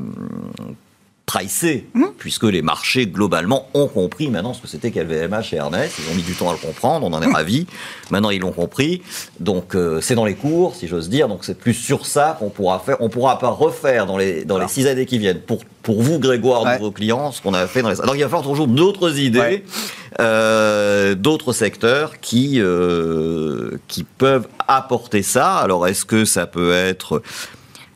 pricé, mmh. puisque les marchés globalement ont compris maintenant ce que c'était qu'LVMH et Hermès. Ils ont mis du temps à le comprendre, on en est mmh. ravis. Maintenant ils l'ont compris, donc euh, c'est dans les cours, si j'ose dire. Donc c'est plus sur ça qu'on pourra faire. On pourra pas refaire dans les dans les six années qui viennent pour pour vous Grégoire, ouais. vos clients, ce qu'on a fait dans les. Alors il va falloir toujours d'autres idées, euh, d'autres secteurs qui euh, qui peuvent apporter ça. Alors est-ce que ça peut être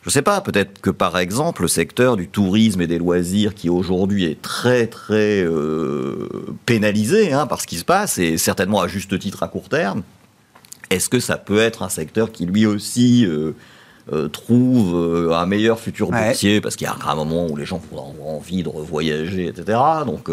je ne sais pas, peut-être que par exemple le secteur du tourisme et des loisirs qui aujourd'hui est très très euh, pénalisé hein, par ce qui se passe et certainement à juste titre à court terme, est-ce que ça peut être un secteur qui lui aussi euh, euh, trouve un meilleur futur boursier? Parce qu'il y a un moment où les gens auront envie de revoyager, etc. Donc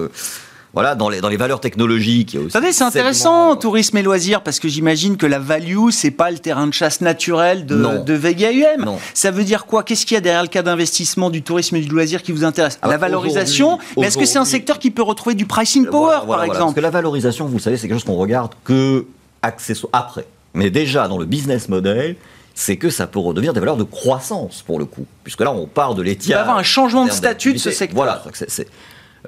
voilà, dans les, dans les valeurs technologiques. Vous savez, c'est intéressant, tourisme et loisirs, parce que j'imagine que la value, c'est pas le terrain de chasse naturel de, de Vega UM. Ça veut dire quoi? Qu'est-ce qu'il y a derrière le cas d'investissement du tourisme et du loisir qui vous intéresse? La valorisation, mais est-ce que c'est un secteur qui peut retrouver du pricing power, par exemple? Parce que la valorisation, vous savez, c'est quelque chose qu'on regarde que après. Mais déjà, dans le business model, c'est que ça peut redevenir des valeurs de croissance pour le coup. Puisque là, on part de l'étiage. Il va y avoir un changement de statut de ce secteur. Voilà, c'est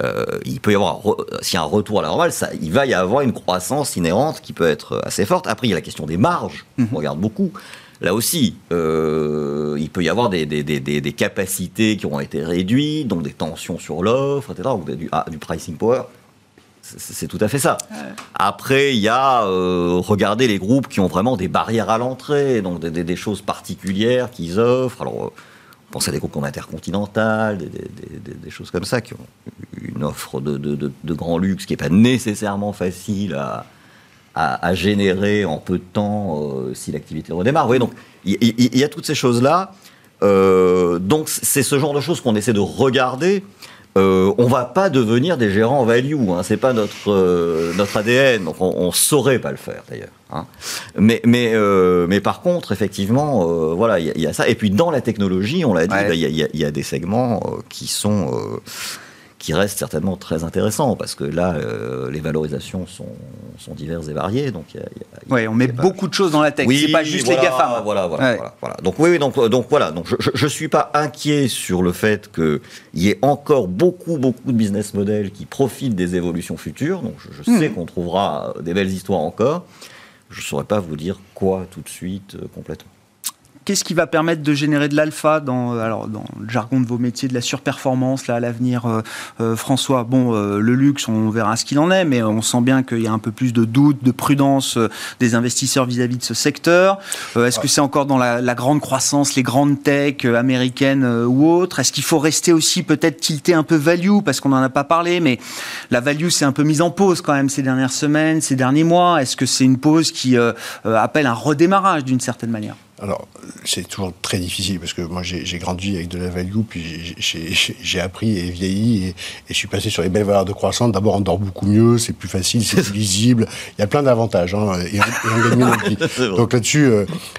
euh, il peut y avoir, s'il y a un retour à la normale, ça, il va y avoir une croissance inhérente qui peut être assez forte. Après, il y a la question des marges, mhm. on regarde beaucoup. Là aussi, euh, il peut y avoir des, des, des, des, capacités qui ont été réduites, donc des tensions sur l'offre, etc., ou du, ah, du pricing power. C'est tout à fait ça. Après, il y a euh, regarder les groupes qui ont vraiment des barrières à l'entrée, donc des, choses particulières qu'ils offrent. Alors, pense à des groupes comme Intercontinental, des, choses comme ça, qui ont une offre de, grand luxe qui n'est pas nécessairement facile à, générer en peu de temps euh, si l'activité redémarre. Vous donc il y, a toutes ces choses-là. Euh, donc c'est ce genre de choses qu'on essaie de regarder euh, on va pas devenir des gérants en value, hein, c'est pas notre euh, notre ADN, donc on, on, saurait pas le faire d'ailleurs. Hein. Mais mais euh, mais par contre, effectivement, euh, voilà, il y, a ça. Et puis dans la technologie, on l'a dit, bah, il y, y, a des segments qui sont qui reste certainement très intéressant parce que là, euh, les valorisations sont, sont, diverses et variées. Donc, oui, on met beaucoup de choses dans la tech. Oui, c'est pas juste les GAFA. Voilà, voilà, voilà, Donc oui, donc donc voilà. Donc je, ne suis pas inquiet sur le fait qu'il y ait encore beaucoup beaucoup de business models qui profitent des évolutions futures. Donc je, sais hmm. qu'on trouvera des belles histoires encore. Je saurais pas vous dire quoi tout de suite euh, complètement. Qu'est-ce qui va permettre de générer de l'alpha dans, alors, dans le jargon de vos métiers, de la surperformance là, à l'avenir, François? Bon, le luxe, on verra ce qu'il en est, mais on sent bien qu'il y a un peu plus de doute, de prudence des investisseurs vis-à-vis de ce secteur. Est-ce que c'est encore dans la, la, grande croissance, les grandes tech américaines ou autres? Est-ce qu'il faut rester aussi peut-être tilté un peu value, parce qu'on n'en a pas parlé, mais la value s'est un peu mise en pause quand même ces dernières semaines, ces derniers mois. Est-ce que c'est une pause qui euh, euh, appelle un redémarrage d'une certaine manière? Alors, c'est toujours très difficile parce que moi, j'ai grandi avec de la value, puis j'ai appris et vieilli et, je suis passé sur les belles valeurs de croissance. D'abord, on dort beaucoup mieux, c'est plus facile, c'est plus lisible. Il y a plein d'avantages hein, et, on, gagne mieux Donc là-dessus,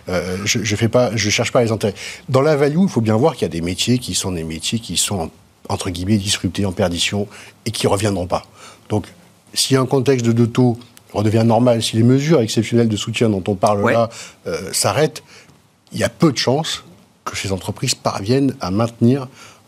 euh, je, je fais pas, je cherche pas les intérêts. Dans la value, il faut bien voir qu'il y a des métiers qui sont des métiers qui sont entre guillemets disruptés, en perdition et qui reviendront pas. Donc, si un contexte de taux redevient normal, si les mesures exceptionnelles de soutien dont on parle là euh, s'arrêtent, il y a peu de chances que ces entreprises parviennent à maintenir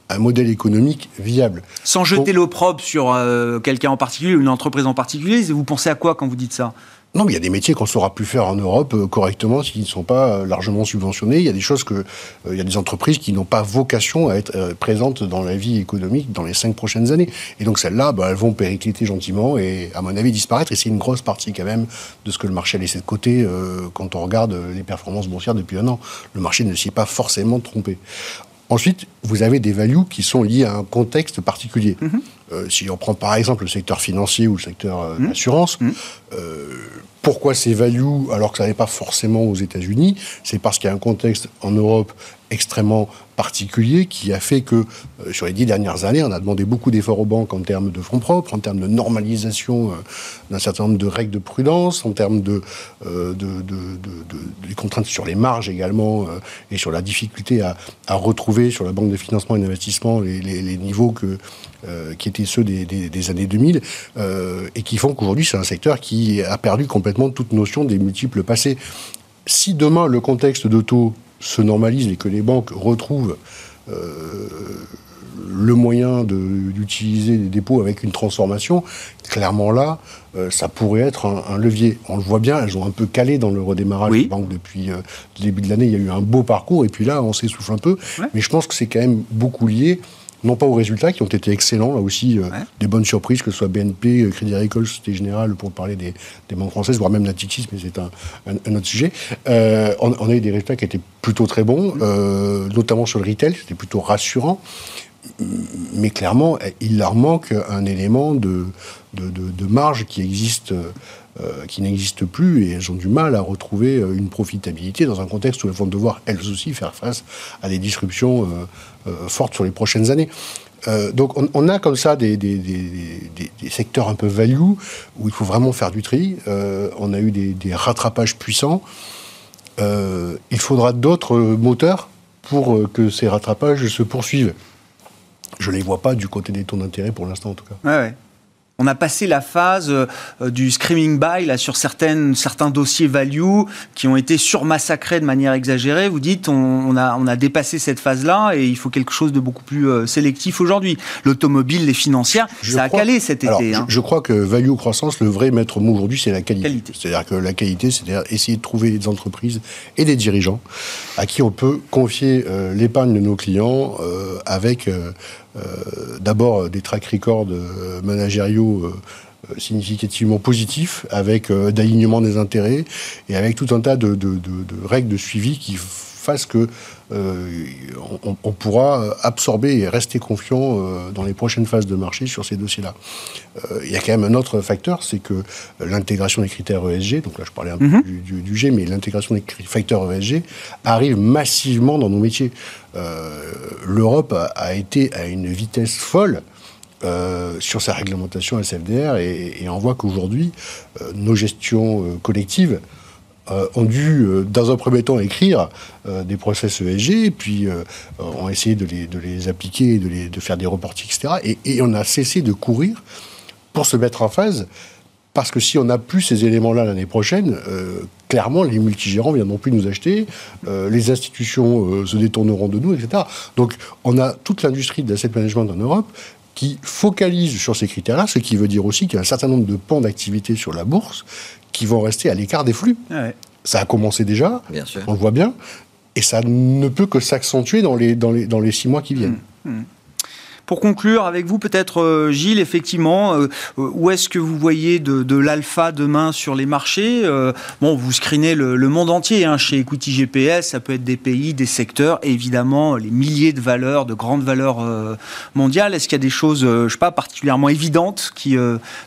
un modèle économique viable. Sans jeter l'opprobre sur euh, quelqu'un en particulier une entreprise en particulier, vous pensez à quoi quand vous dites ça? Non, mais il y a des métiers qu'on ne saura plus faire en Europe euh, correctement s'ils ne sont pas euh, largement subventionnés. Il y a des choses que, euh, il y a des entreprises qui n'ont pas vocation à être présentes dans la vie économique dans les cinq prochaines années. Et donc celles-là, bah, elles vont péricliter gentiment et, à mon avis, disparaître. Et c'est une grosse partie quand même de ce que le marché a laissé de côté quand on regarde les performances boursières depuis un an. Le marché ne s'y est pas forcément trompé. Ensuite, vous avez des values qui sont liées à un contexte particulier. Mhm. Euh, si on prend par exemple le secteur financier ou le secteur euh, assurance, mmh. euh, pourquoi ces values alors que ça n'est pas forcément aux États-Unis C'est parce qu'il y a un contexte en Europe extrêmement particulier qui a fait que euh, sur les dix dernières années, on a demandé beaucoup d'efforts aux banques en termes de fonds propres, en termes de normalisation euh, d'un certain nombre de règles de prudence, en termes de, euh, contraintes sur les marges également et sur la difficulté à, retrouver sur la banque de financement et d'investissement les, niveaux que, qui étaient ceux des, des années 2000 et qui font qu'aujourd'hui c'est un secteur qui a perdu complètement toute notion des multiples passés. Si demain le contexte de taux se normalise et que les banques retrouvent euh, le moyen d'utiliser des dépôts avec une transformation, clairement là, euh, ça pourrait être un, levier. On le voit bien, elles ont un peu calé dans le redémarrage des banques depuis euh, le début de l'année. Il y a eu un beau parcours et puis là, on s'essouffle un peu. Mais je pense que c'est quand même beaucoup lié non pas aux résultats qui ont été excellents, là aussi, euh, des bonnes surprises, que ce soit BNP, euh, Crédit Agricole, Société Générale, pour parler des, banques françaises, voire même Natixis, mais c'est un, autre sujet. Euh, on, a eu des résultats qui étaient plutôt très bons, notamment sur le retail, c'était plutôt rassurant. Mais clairement, il leur manque un élément de, de marge qui existe euh, qui n'existent plus et elles ont du mal à retrouver euh, une profitabilité dans un contexte où elles vont devoir elles aussi faire face à des disruptions euh, fortes sur les prochaines années. donc on, a comme ça des, des, secteurs un peu value où il faut vraiment faire du tri. on a eu des, rattrapages puissants. il faudra d'autres moteurs pour que ces rattrapages se poursuivent. Je ne les vois pas du côté des taux d'intérêt pour l'instant en tout cas. Ouais. On a passé la phase euh, du screaming buy là, sur certaines, certains dossiers value qui ont été surmassacrés de manière exagérée. Vous dites on, a, on a dépassé cette phase-là et il faut quelque chose de beaucoup plus euh, sélectif aujourd'hui. L'automobile, les financières, ça a calé cet été. Hein. Je, crois que value croissance, le vrai maître mot aujourd'hui, c'est la qualité. C'est-à-dire que la qualité, c'est-à-dire essayer de trouver des entreprises et des dirigeants à qui on peut confier euh, l'épargne de nos clients avec euh, d'abord des track records euh, managériaux euh, significativement positifs, avec d'alignement des intérêts et avec tout un tas de, règles de suivi qui fassent que on, pourra absorber et rester confiant dans les prochaines phases de marché sur ces dossiers-là. Il y a quand même un autre facteur, c'est que l'intégration des critères ESG, donc là je parlais un peu mhm. du, du, G, mais l'intégration des facteurs ESG arrive massivement dans nos métiers. Euh, l'Europe a, été à une vitesse folle euh, sur sa réglementation SFDR et, on voit qu'aujourd'hui, euh, nos gestions collectives ont dû, dans un premier temps, écrire des process ESG, puis ont essayé de les, appliquer, de, faire des reportings, etc. Et, on a cessé de courir pour se mettre en phase parce que si on n'a plus ces éléments-là l'année prochaine, euh, clairement, les multigérants ne viendront plus nous acheter, euh, les institutions euh, se détourneront de nous, etc. Donc, on a toute l'industrie de l'asset management en Europe qui focalise sur ces critères-là, ce qui veut dire aussi qu'il y a un certain nombre de pans d'activité sur la bourse qui vont rester à l'écart des flux. Ça a commencé déjà, on le voit bien. et ça ne peut que s'accentuer dans les, dans, les, dans les six mois qui viennent. Mmh, mmh. Pour conclure avec vous, peut-être euh, Gilles, effectivement, euh, euh, où est-ce que vous voyez de, l'alpha demain sur les marchés Bon, vous screenez le, monde entier hein, chez Equity GPS, ça peut être des pays, des secteurs, évidemment les milliers de valeurs, de grandes valeurs mondiales. Est-ce qu'il y a des choses, je sais pas, particulièrement évidentes qui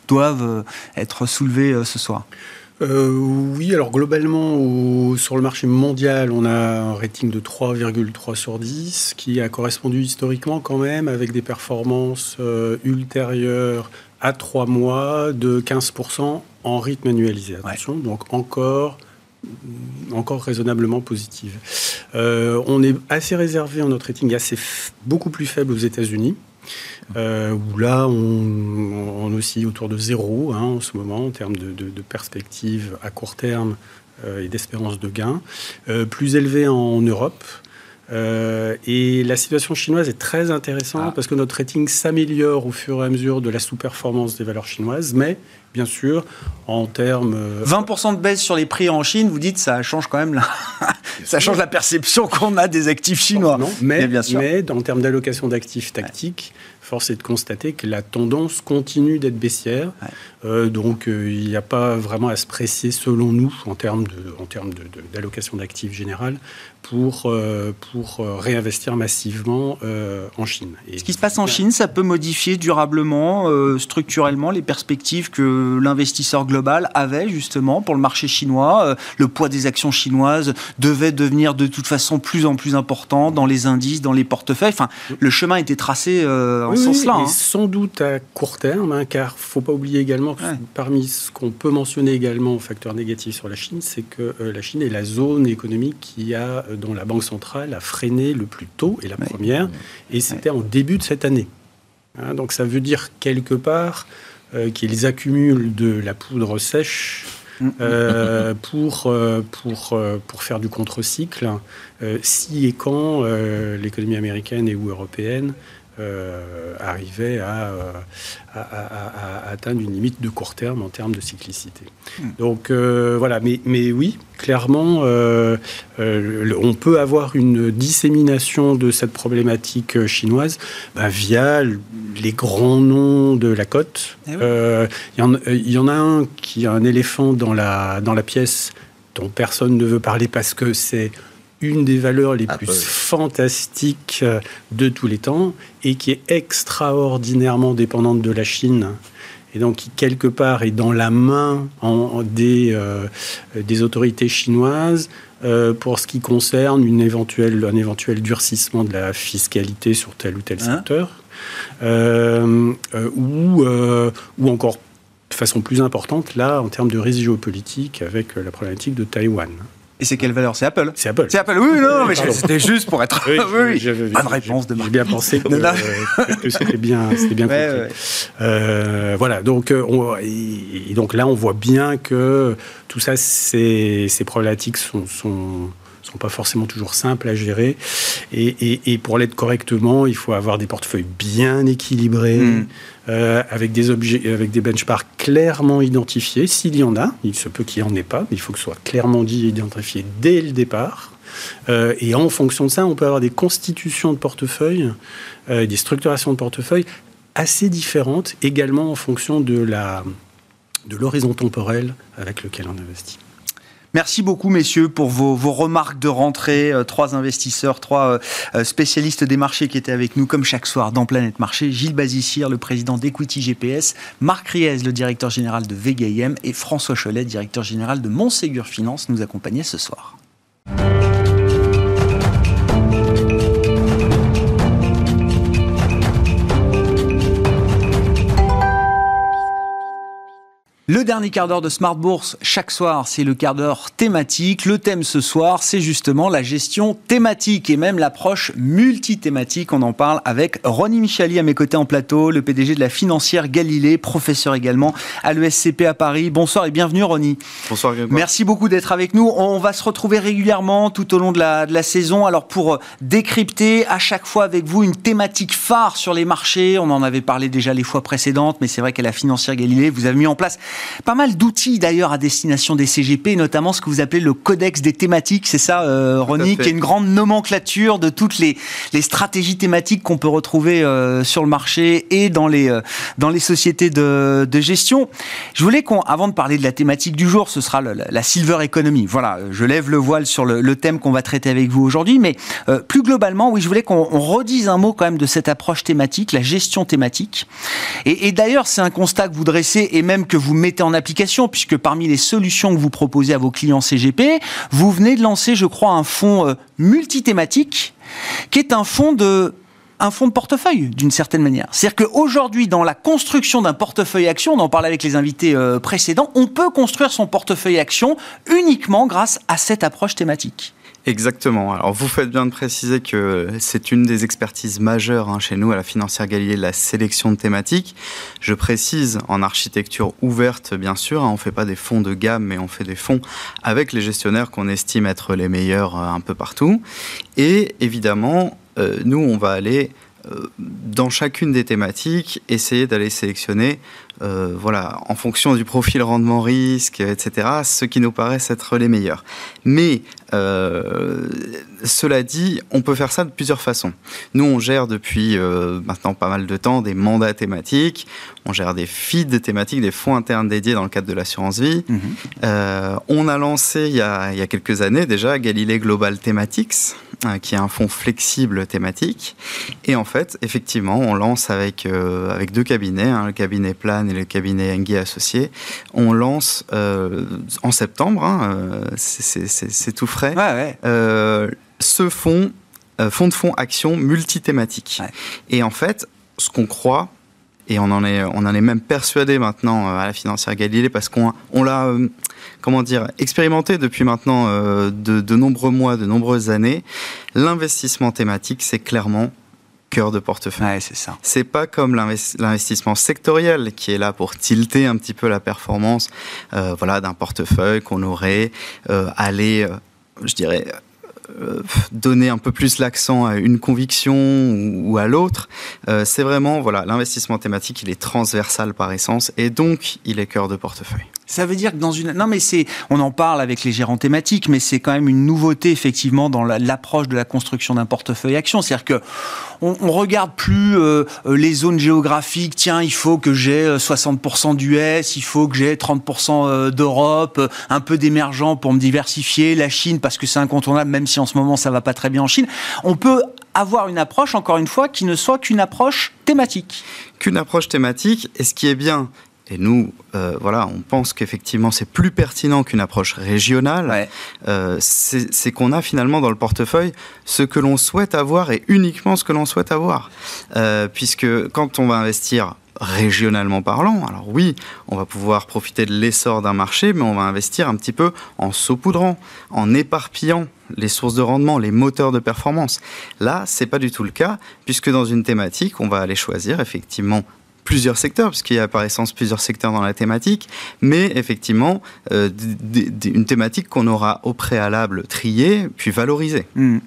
doivent être soulevées ce soir? Euh, oui, alors globalement, sur le marché mondial, on a un rating de 3,3 sur 10, qui a correspondu historiquement quand même avec des performances euh, ultérieures à 3 mois de 15% en rythme annualisé. Attention, donc encore encore raisonnablement positive. Euh, on est assez réservé en notre rating, assez beaucoup plus faible aux États-Unis. Euh, où là, on, oscille autour de zéro hein, en ce moment en termes de, de, perspective à court terme euh, et d'espérance de gain. Euh, plus élevé en Europe. et la situation chinoise est très intéressante ah. parce que notre rating s'améliore au fur et à mesure de la sous-performance des valeurs chinoises, mais bien sûr, en termes... 20% de baisse sur les prix en Chine, vous dites, ça change quand même la, ça change la perception qu'on a des actifs chinois. Non, mais, bien sûr. mais en termes d'allocation d'actifs tactiques, force est de constater que la tendance continue d'être baissière. Euh, donc euh, il n'y a pas vraiment à se presser, selon nous, en termes d'allocation d'actifs générale, pour, euh, pour réinvestir massivement en Chine. Ce qui se passe en Chine, ça peut modifier durablement, structurellement, les perspectives que l'investisseur global avait justement pour le marché chinois. le poids des actions chinoises devait devenir de toute façon plus en plus important dans les indices, dans les portefeuilles. Enfin, le chemin était tracé en ce sens-là. Hein. Sans doute à court terme, hein, car faut pas oublier également parmi ce qu'on peut mentionner également en facteur négatif sur la Chine, c'est que euh, la Chine est la zone économique qui a, euh, dont la Banque centrale a freiné le plus tôt, et la première, et c'était en début de cette année. Hein, donc ça veut dire quelque part euh, qu'ils accumulent de la poudre sèche mm, pour, pour, pour faire du contre-cycle, si et quand l'économie américaine et ou européenne euh, arriver euh, à, à, atteindre une limite de court terme en termes de cyclicité. Hmm. Donc euh, voilà, mais, mais oui, clairement, on peut avoir une dissémination de cette problématique chinoise bah, via les grands noms de la côte. Eh il y, y, en a un qui a un éléphant dans la, dans la pièce dont personne ne veut parler parce que c'est une des valeurs les plus fantastiques euh, de tous les temps et qui est extraordinairement dépendante de la Chine et donc qui quelque part est dans la main des, euh, des autorités chinoises euh, pour ce qui concerne une éventuelle, un éventuel durcissement de la fiscalité sur tel ou tel hein secteur, ou, ou encore de façon plus importante, là, en termes de risque géopolitique, avec la problématique de Taïwan. Et c'est quelle valeur? C'est Apple C'est Apple. C'est Apple, oui, non, mais c'était juste pour être. Oui, oui, oui. Bonne réponse de. J'ai bien pensé que, que c'était bien, c'était bien ouais, ouais. Euh, voilà, donc, euh, on, et, donc là, on voit bien que tout ça, ces, ces problématiques sont, sont sont pas forcément toujours simples à gérer. Et, et, et pour l'être correctement, il faut avoir des portefeuilles bien équilibrés, mm. Euh, avec des objets, avec des benchmarks clairement identifiés. S'il y en a, il se peut qu'il n'y en ait pas, mais il faut que ce soit clairement dit et identifié dès le départ. Euh, et en fonction de ça, on peut avoir des constitutions de portefeuilles, euh, des structurations de portefeuilles assez différentes, également en fonction de l'horizon temporel avec lequel on investit. Merci beaucoup, messieurs, pour vos, remarques de rentrée. Euh, trois investisseurs, trois euh, spécialistes des marchés qui étaient avec nous, comme chaque soir, dans Planète Marché. Gilles Bazissier, le président d'Equity GPS, Marc Riez, le directeur général de VGIM, et François Cholet, directeur général de Montségur Finance, nous accompagnaient ce soir. Le dernier quart d'heure de Smart Bourse, chaque soir, c'est le quart d'heure thématique. Le thème ce soir, c'est justement la gestion thématique et même l'approche multithématique. On en parle avec Ronnie Michali à mes côtés en plateau, le PDG de la financière Galilée, professeur également à l'ESCP à Paris. Bonsoir et bienvenue Ronnie. Bonsoir Merci beaucoup d'être avec nous. On va se retrouver régulièrement tout au long de la, de la saison. Alors pour euh, décrypter à chaque fois avec vous une thématique phare sur les marchés, on en avait parlé déjà les fois précédentes, mais c'est vrai qu'à la financière Galilée, vous avez mis en place pas mal d'outils d'ailleurs à destination des CGP, notamment ce que vous appelez le codex des thématiques, c'est ça, euh, Ronnie, qui est une grande nomenclature de toutes les, les stratégies thématiques qu'on peut retrouver euh, sur le marché et dans les, euh, dans les sociétés de, de gestion. Je voulais qu'on, avant de parler de la thématique du jour, ce sera la silver economy. Voilà, je lève le voile sur le, le thème qu'on va traiter avec vous aujourd'hui, mais euh, plus globalement, oui, je voulais qu'on redise un mot quand même de cette approche thématique, la gestion thématique. Et, et d'ailleurs, c'est un constat que vous dressez et même que vous mettez en application, puisque parmi les solutions que vous proposez à vos clients CGP, vous venez de lancer, je crois, un fonds euh, multithématique, qui est un fonds de un fonds de portefeuille d'une certaine manière. C'est-à-dire qu'aujourd'hui, dans la construction d'un portefeuille action, on en parlait avec les invités euh, précédents, on peut construire son portefeuille action uniquement grâce à cette approche thématique. Exactement. Alors vous faites bien de préciser que c'est une des expertises majeures hein, chez nous à la financière Galilée, la sélection de thématiques. Je précise en architecture ouverte, bien sûr, hein, on ne fait pas des fonds de gamme, mais on fait des fonds avec les gestionnaires qu'on estime être les meilleurs euh, un peu partout. Et évidemment, nous, on va aller euh, dans chacune des thématiques, essayer d'aller sélectionner euh, voilà, en fonction du profil rendement risque, etc., ce qui nous paraissent être les meilleurs. Mais euh, cela dit, on peut faire ça de plusieurs façons. Nous, on gère depuis euh, maintenant pas mal de temps des mandats thématiques, on gère des feeds thématiques, des fonds internes dédiés dans le cadre de l'assurance vie. Mhm. on a lancé il y a, il y a, quelques années déjà Galilée Global Thematics, qui est un fonds flexible thématique. Et en fait, effectivement, on lance avec, avec deux cabinets, hein, le cabinet Plan et le cabinet Engie Associé, on lance euh, en septembre, hein, euh, c'est tout frais, euh, ce fonds, fonds de fonds action multithématique. Et en fait, ce qu'on croit, et on en est, on en est même persuadé maintenant à la financière Galilée parce qu'on on, l'a, comment dire, expérimenté depuis maintenant de, de, nombreux mois, de nombreuses années. L'investissement thématique, c'est clairement cœur de portefeuille. c'est ça. C'est pas comme l'investissement sectoriel qui est là pour tilter un petit peu la performance, euh, voilà, d'un portefeuille qu'on aurait euh, allé, euh, je dirais, donner un peu plus l'accent à une conviction ou, à l'autre. Euh, c'est vraiment, voilà, l'investissement thématique, il est transversal par essence et donc il est cœur de portefeuille. Ça veut dire que dans une non mais c'est on en parle avec les gérants thématiques mais c'est quand même une nouveauté effectivement dans l'approche de la construction d'un portefeuille action. C'est-à-dire que on, regarde plus euh, les zones géographiques. Tiens il faut que j'ai 60% d'US il faut que j'ai 30% d'Europe un peu d'émergent pour me diversifier. La Chine parce que c'est incontournable même si en ce moment ça va pas très bien en Chine, on peut avoir une approche, encore une fois, qui ne soit qu'une approche thématique. Qu'une approche thématique, et ce qui est bien, et nous, euh, voilà, on pense qu'effectivement c'est plus pertinent qu'une approche régionale. Euh, c'est qu'on a finalement dans le portefeuille ce que l'on souhaite avoir et uniquement ce que l'on souhaite avoir. Euh, puisque quand on va investir régionalement parlant. Alors oui, on va pouvoir profiter de l'essor d'un marché, mais on va investir un petit peu en saupoudrant, en éparpillant les sources de rendement, les moteurs de performance. Là, c'est pas du tout le cas, puisque dans une thématique, on va aller choisir effectivement plusieurs secteurs, puisqu'il y a par essence plusieurs secteurs dans la thématique, mais effectivement euh, une thématique qu'on aura au préalable triée puis valorisée. Hmm.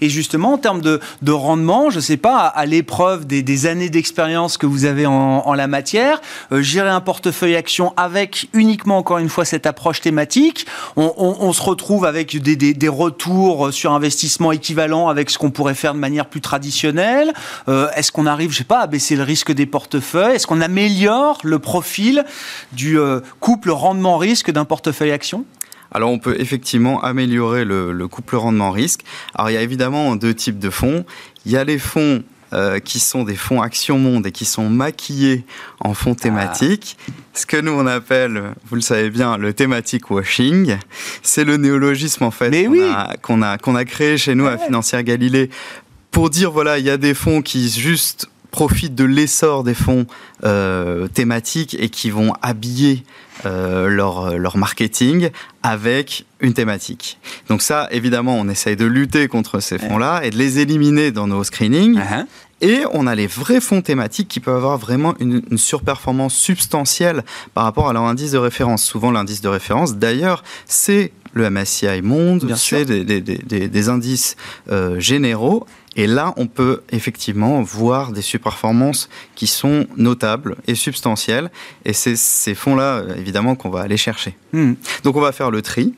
Et justement, en termes de, rendement, je ne sais pas, à, l'épreuve des, années d'expérience que vous avez en, la matière, euh, gérer un portefeuille action avec uniquement, encore une fois, cette approche thématique, on, se retrouve avec des, retours sur investissement équivalents avec ce qu'on pourrait faire de manière plus traditionnelle. Euh, est-ce qu'on arrive, je sais pas, à baisser le risque des portefeuilles? Est-ce qu'on améliore le profil du euh, couple rendement-risque d'un portefeuille action? Alors on peut effectivement améliorer le, couple rendement-risque. Alors il y a évidemment deux types de fonds. Il y a les fonds euh, qui sont des fonds Action Monde et qui sont maquillés en fonds ah. thématiques. Ce que nous on appelle, vous le savez bien, le thématique washing. C'est le néologisme en fait qu'on a, qu'on a, créé chez nous à Financière Galilée pour dire voilà, il y a des fonds qui juste profitent de l'essor des fonds euh, thématiques et qui vont habiller euh, leur, leur marketing avec une thématique. Donc ça, évidemment, on essaye de lutter contre ces fonds-là et de les éliminer dans nos screenings. Uh-huh. Et on a les vrais fonds thématiques qui peuvent avoir vraiment une, une, surperformance substantielle par rapport à leur indice de référence. Souvent, l'indice de référence, d'ailleurs, c'est le MSCI Monde, c'est des, indices euh, généraux. Et là, on peut effectivement voir des surperformances qui sont notables et substantielles. Et c'est ces fonds-là, évidemment, qu'on va aller chercher. Hmm. Donc on va faire le tri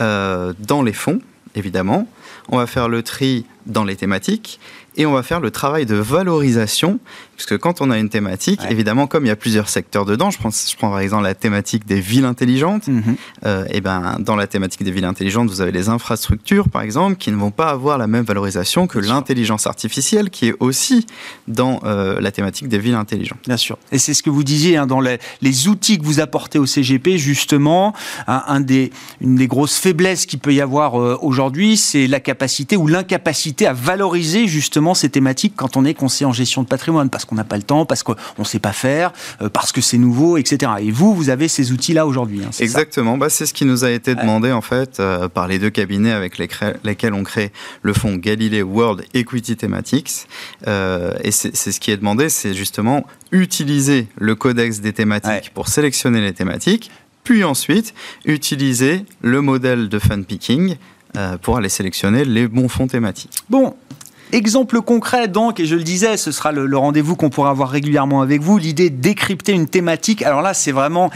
euh, dans les fonds, évidemment. On va faire le tri dans les thématiques et on va faire le travail de valorisation, puisque quand on a une thématique, évidemment, comme il y a plusieurs secteurs dedans, je prends, je prends par exemple la thématique des villes intelligentes, mhm. euh, et ben dans la thématique des villes intelligentes, vous avez les infrastructures, par exemple, qui ne vont pas avoir la même valorisation que l'intelligence artificielle, qui est aussi dans euh, la thématique des villes intelligentes. Bien sûr. Et c'est ce que vous disiez hein, dans les, les, outils que vous apportez au CGP, justement, un, des, une des grosses faiblesses qu'il peut y avoir euh, aujourd'hui, c'est la capacité ou l'incapacité à valoriser justement ces thématiques quand on est conseiller en gestion de patrimoine, parce qu'on n'a pas le temps, parce qu'on ne sait pas faire, euh, parce que c'est nouveau, etc. Et vous, vous avez ces outils-là aujourd'hui. Hein, Exactement, bah, c'est ce qui nous a été demandé en fait euh, par les deux cabinets avec lesquels on crée le fonds Galilée World Equity Thematics. Euh, et c'est ce qui est demandé, c'est justement utiliser le codex des thématiques pour sélectionner les thématiques, puis ensuite utiliser le modèle de fund picking pour aller sélectionner les bons fonds thématiques. Bon, Exemple concret donc, et je le disais, ce sera le, rendez-vous qu'on pourra avoir régulièrement avec vous, l'idée de décrypter une thématique. Alors là, c'est vraiment,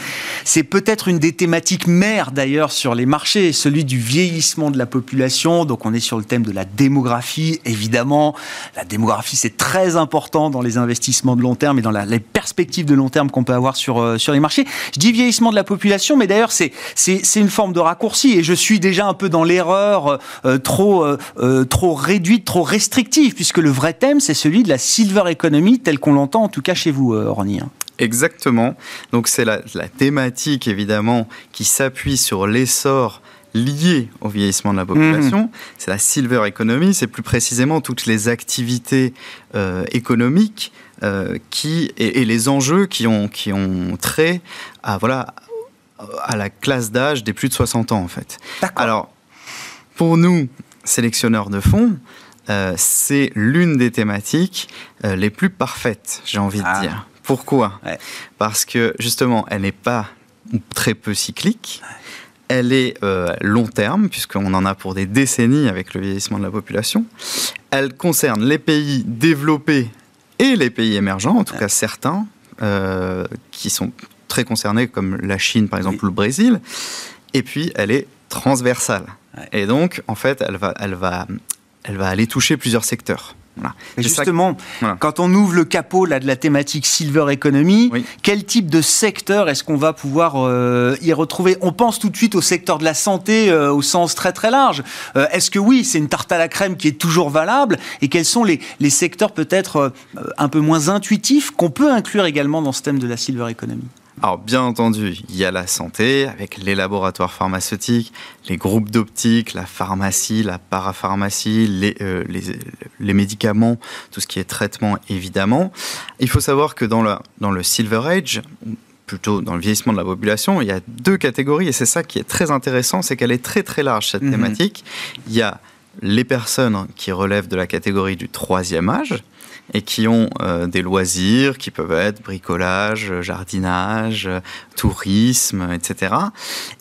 c'est peut-être une des thématiques mères d'ailleurs sur les marchés, celui du vieillissement de la population. Donc on est sur le thème de la démographie, évidemment. La démographie, c'est très important dans les investissements de long terme et dans les perspectives de long terme qu'on peut avoir sur, euh, sur les marchés. Je dis vieillissement de la population, mais d'ailleurs, c'est, c'est, une forme de raccourci et je suis déjà un peu dans l'erreur euh, trop, euh, trop réduite, trop restrictive puisque le vrai thème, c'est celui de la silver economy, tel qu'on l'entend en tout cas chez vous, euh, Ronny. Hein. Exactement. Donc c'est la, thématique, évidemment, qui s'appuie sur l'essor lié au vieillissement de la population. Mhm. C'est la silver economy, c'est plus précisément toutes les activités euh, économiques euh, qui, et, les enjeux qui ont, qui ont trait à, voilà, à la classe d'âge des plus de 60 ans, en fait. Alors, pour nous, sélectionneurs de fonds, euh, c'est l'une des thématiques euh, les plus parfaites, j'ai envie de ah. dire. Pourquoi? Parce que justement, elle n'est pas très peu cyclique. Elle est euh, long terme, puisqu'on en a pour des décennies avec le vieillissement de la population. Elle concerne les pays développés et les pays émergents, en tout cas certains, qui sont très concernés, comme la Chine par exemple ou le Brésil. Et puis, elle est transversale. Et donc, en fait, elle va, elle va elle va aller toucher plusieurs secteurs. justement, quand on ouvre le capot là, de la thématique Silver Economy, quel type de secteur est-ce qu'on va pouvoir euh, y retrouver? On pense tout de suite au secteur de la santé euh, au sens très très large. Euh, est-ce que oui, c'est une tarte à la crème qui est toujours valable? Et quels sont les, les secteurs peut-être un peu moins intuitifs qu'on peut inclure également dans ce thème de la Silver Economy? Alors bien entendu, il y a la santé avec les laboratoires pharmaceutiques, les groupes d'optique, la pharmacie, la parapharmacie, les, euh, les, les, médicaments, tout ce qui est traitement évidemment. Il faut savoir que dans le, dans le Silver Age, plutôt dans le vieillissement de la population, il y a deux catégories et c'est ça qui est très intéressant, c'est qu'elle est très très large cette mhm. thématique. Il y a les personnes qui relèvent de la catégorie du troisième âge, et qui ont euh, des loisirs qui peuvent être bricolage, jardinage, tourisme, etc.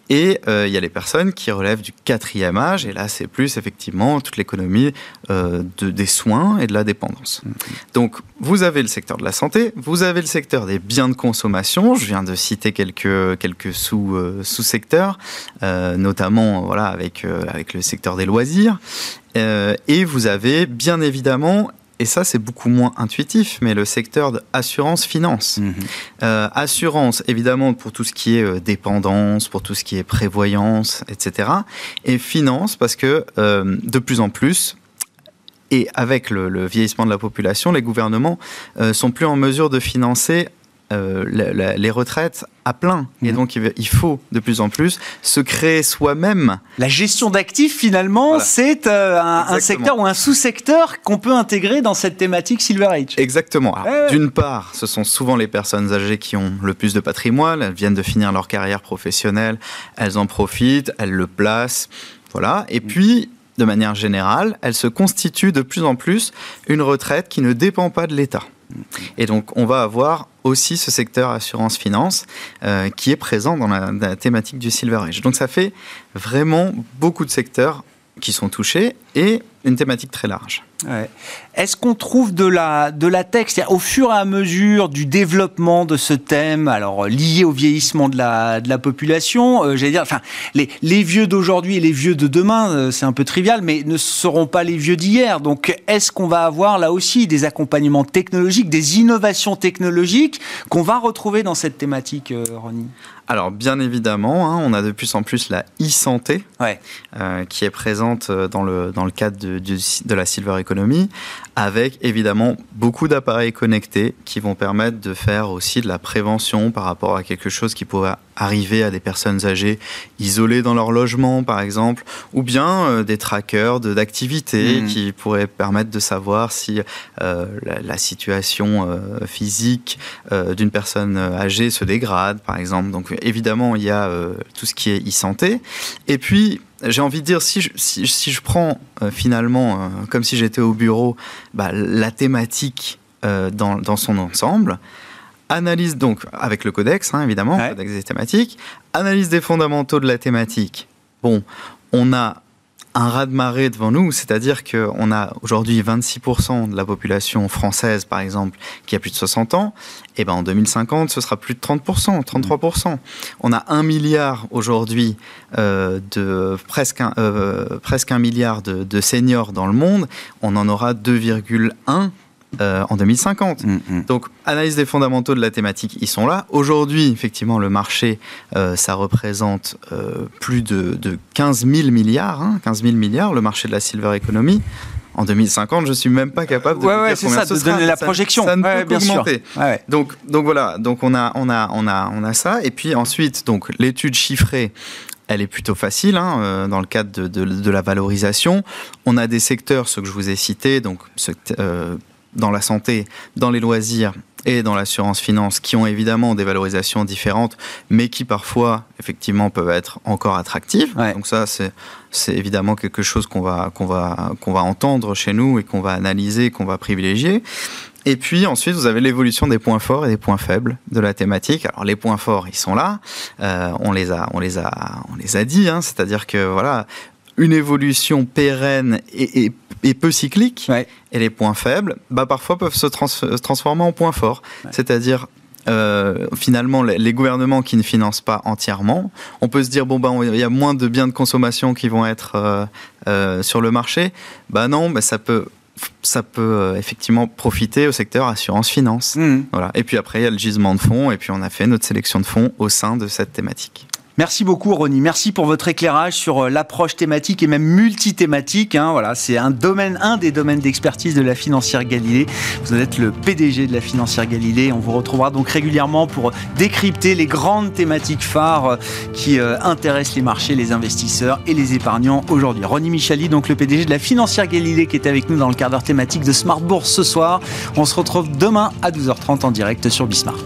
Et euh, il y a les personnes qui relèvent du quatrième âge, et là c'est plus effectivement toute l'économie euh, de, des soins et de la dépendance. Mm-hmm. Donc vous avez le secteur de la santé, vous avez le secteur des biens de consommation, je viens de citer quelques, quelques sous, sous-secteurs, notamment voilà, avec, avec le secteur des loisirs, et vous avez bien évidemment et ça c'est beaucoup moins intuitif, mais le secteur de assurance-finance. Mhm. Euh, assurance, évidemment, pour tout ce qui est euh, dépendance, pour tout ce qui est prévoyance, etc. Et finance, parce que euh, de plus en plus, et avec le, vieillissement de la population, les gouvernements sont plus en mesure de financer euh, les retraites à plein. Et donc, il faut de plus en plus se créer soi-même. La gestion d'actifs, finalement, c'est euh, un, secteur ou un sous-secteur qu'on peut intégrer dans cette thématique Silver Age. Exactement. D'une part, ce sont souvent les personnes âgées qui ont le plus de patrimoine. Elles viennent de finir leur carrière professionnelle. Elles en profitent, elles le placent. Voilà. Et puis, de manière générale, elle se constitue de plus en plus une retraite qui ne dépend pas de l'État. Et donc, on va avoir aussi ce secteur assurance-finance euh, qui est présent dans la, thématique du Silver Age. Donc, ça fait vraiment beaucoup de secteurs qui sont touchés et une thématique très large. Est-ce qu'on trouve de la, de la texte? Au fur et à mesure du développement de ce thème, alors lié au vieillissement de la, de la population, euh, j'allais dire, enfin, les, les vieux d'aujourd'hui et les vieux de demain, euh, c'est un peu trivial, mais ne seront pas les vieux d'hier. Donc, est-ce qu'on va avoir là aussi des accompagnements technologiques, des innovations technologiques qu'on va retrouver dans cette thématique, euh, Ronnie? Alors bien évidemment, hein, on a de plus en plus la e-santé qui est présente dans le, dans le cadre de, de la Silver Economy avec évidemment beaucoup d'appareils connectés qui vont permettre de faire aussi de la prévention par rapport à quelque chose qui pourrait arriver à des personnes âgées isolées dans leur logement par exemple, ou bien euh, des trackers d'activités mmh. qui pourraient permettre de savoir si euh, la, situation euh, physique d'une personne âgée se dégrade par exemple. Donc évidemment il y a tout ce qui est e-santé. Et puis j'ai envie de dire, si je, si, je prends finalement, comme si j'étais au bureau, bah, la thématique euh, dans, dans, son ensemble. Analyse donc, avec le codex, hein, évidemment, codex des thématiques, analyse des fondamentaux de la thématique. Bon, on a un raz-de-marée devant nous, c'est-à-dire qu'on a aujourd'hui 26% de la population française, par exemple, qui a plus de 60 ans, et ben en 2050, ce sera plus de 30%, 33%. On a un milliard aujourd'hui euh, de presque un, euh, presque un milliard de, de seniors dans le monde, on en aura 2,1 euh, en 2050. Mm, mm. Donc, analyse des fondamentaux de la thématique, ils sont là. Aujourd'hui, effectivement, le marché, euh, ça représente euh, plus de, 15 000 milliards, 15 hein, 000 milliards, le marché de la silver economy. En 2050, je suis même pas capable de dire combien ça, de donner la projection. Ça, ne peut qu'augmenter. Donc, donc voilà. Donc on a, on a, on a, on a ça. Et puis ensuite, donc l'étude chiffrée elle est plutôt facile hein, dans le cadre de, de, la valorisation. On a des secteurs, ceux que je vous ai cités, donc dans la santé, dans les loisirs et dans l'assurance finance, qui ont évidemment des valorisations différentes, mais qui parfois, effectivement, peuvent être encore attractives. Donc ça, c'est évidemment quelque chose qu'on va, qu'on va, qu'on va entendre chez nous et qu'on va analyser, qu'on va privilégier. Et puis ensuite, vous avez l'évolution des points forts et des points faibles de la thématique. Alors les points forts, ils sont là. Euh, on les a, on les a, on les a dit. Hein, C'est-à-dire que voilà, une évolution pérenne et, peu cyclique, et les points faibles, bah, parfois peuvent se, transformer en points forts. C'est-à-dire euh, finalement les, gouvernements qui ne financent pas entièrement. On peut se dire bon bah il y a moins de biens de consommation qui vont être euh, euh, sur le marché. Bah non, bah, ça peut ça peut effectivement profiter au secteur assurance finance. Mmh. Voilà. Et puis après il y a le gisement de fonds et puis on a fait notre sélection de fonds au sein de cette thématique. Merci beaucoup, Ronnie. Merci pour votre éclairage sur euh, l'approche thématique et même multithématique. Hein. Voilà, c'est un domaine, un des domaines d'expertise de la financière Galilée. Vous êtes le PDG de la financière Galilée. On vous retrouvera donc régulièrement pour décrypter les grandes thématiques phares euh, qui euh, intéressent les marchés, les investisseurs et les épargnants aujourd'hui. Ronnie Michali, donc le PDG de la financière Galilée, qui est avec nous dans le quart d'heure thématique de Smart Bourse ce soir. On se retrouve demain à 12h30 en direct sur Bismart.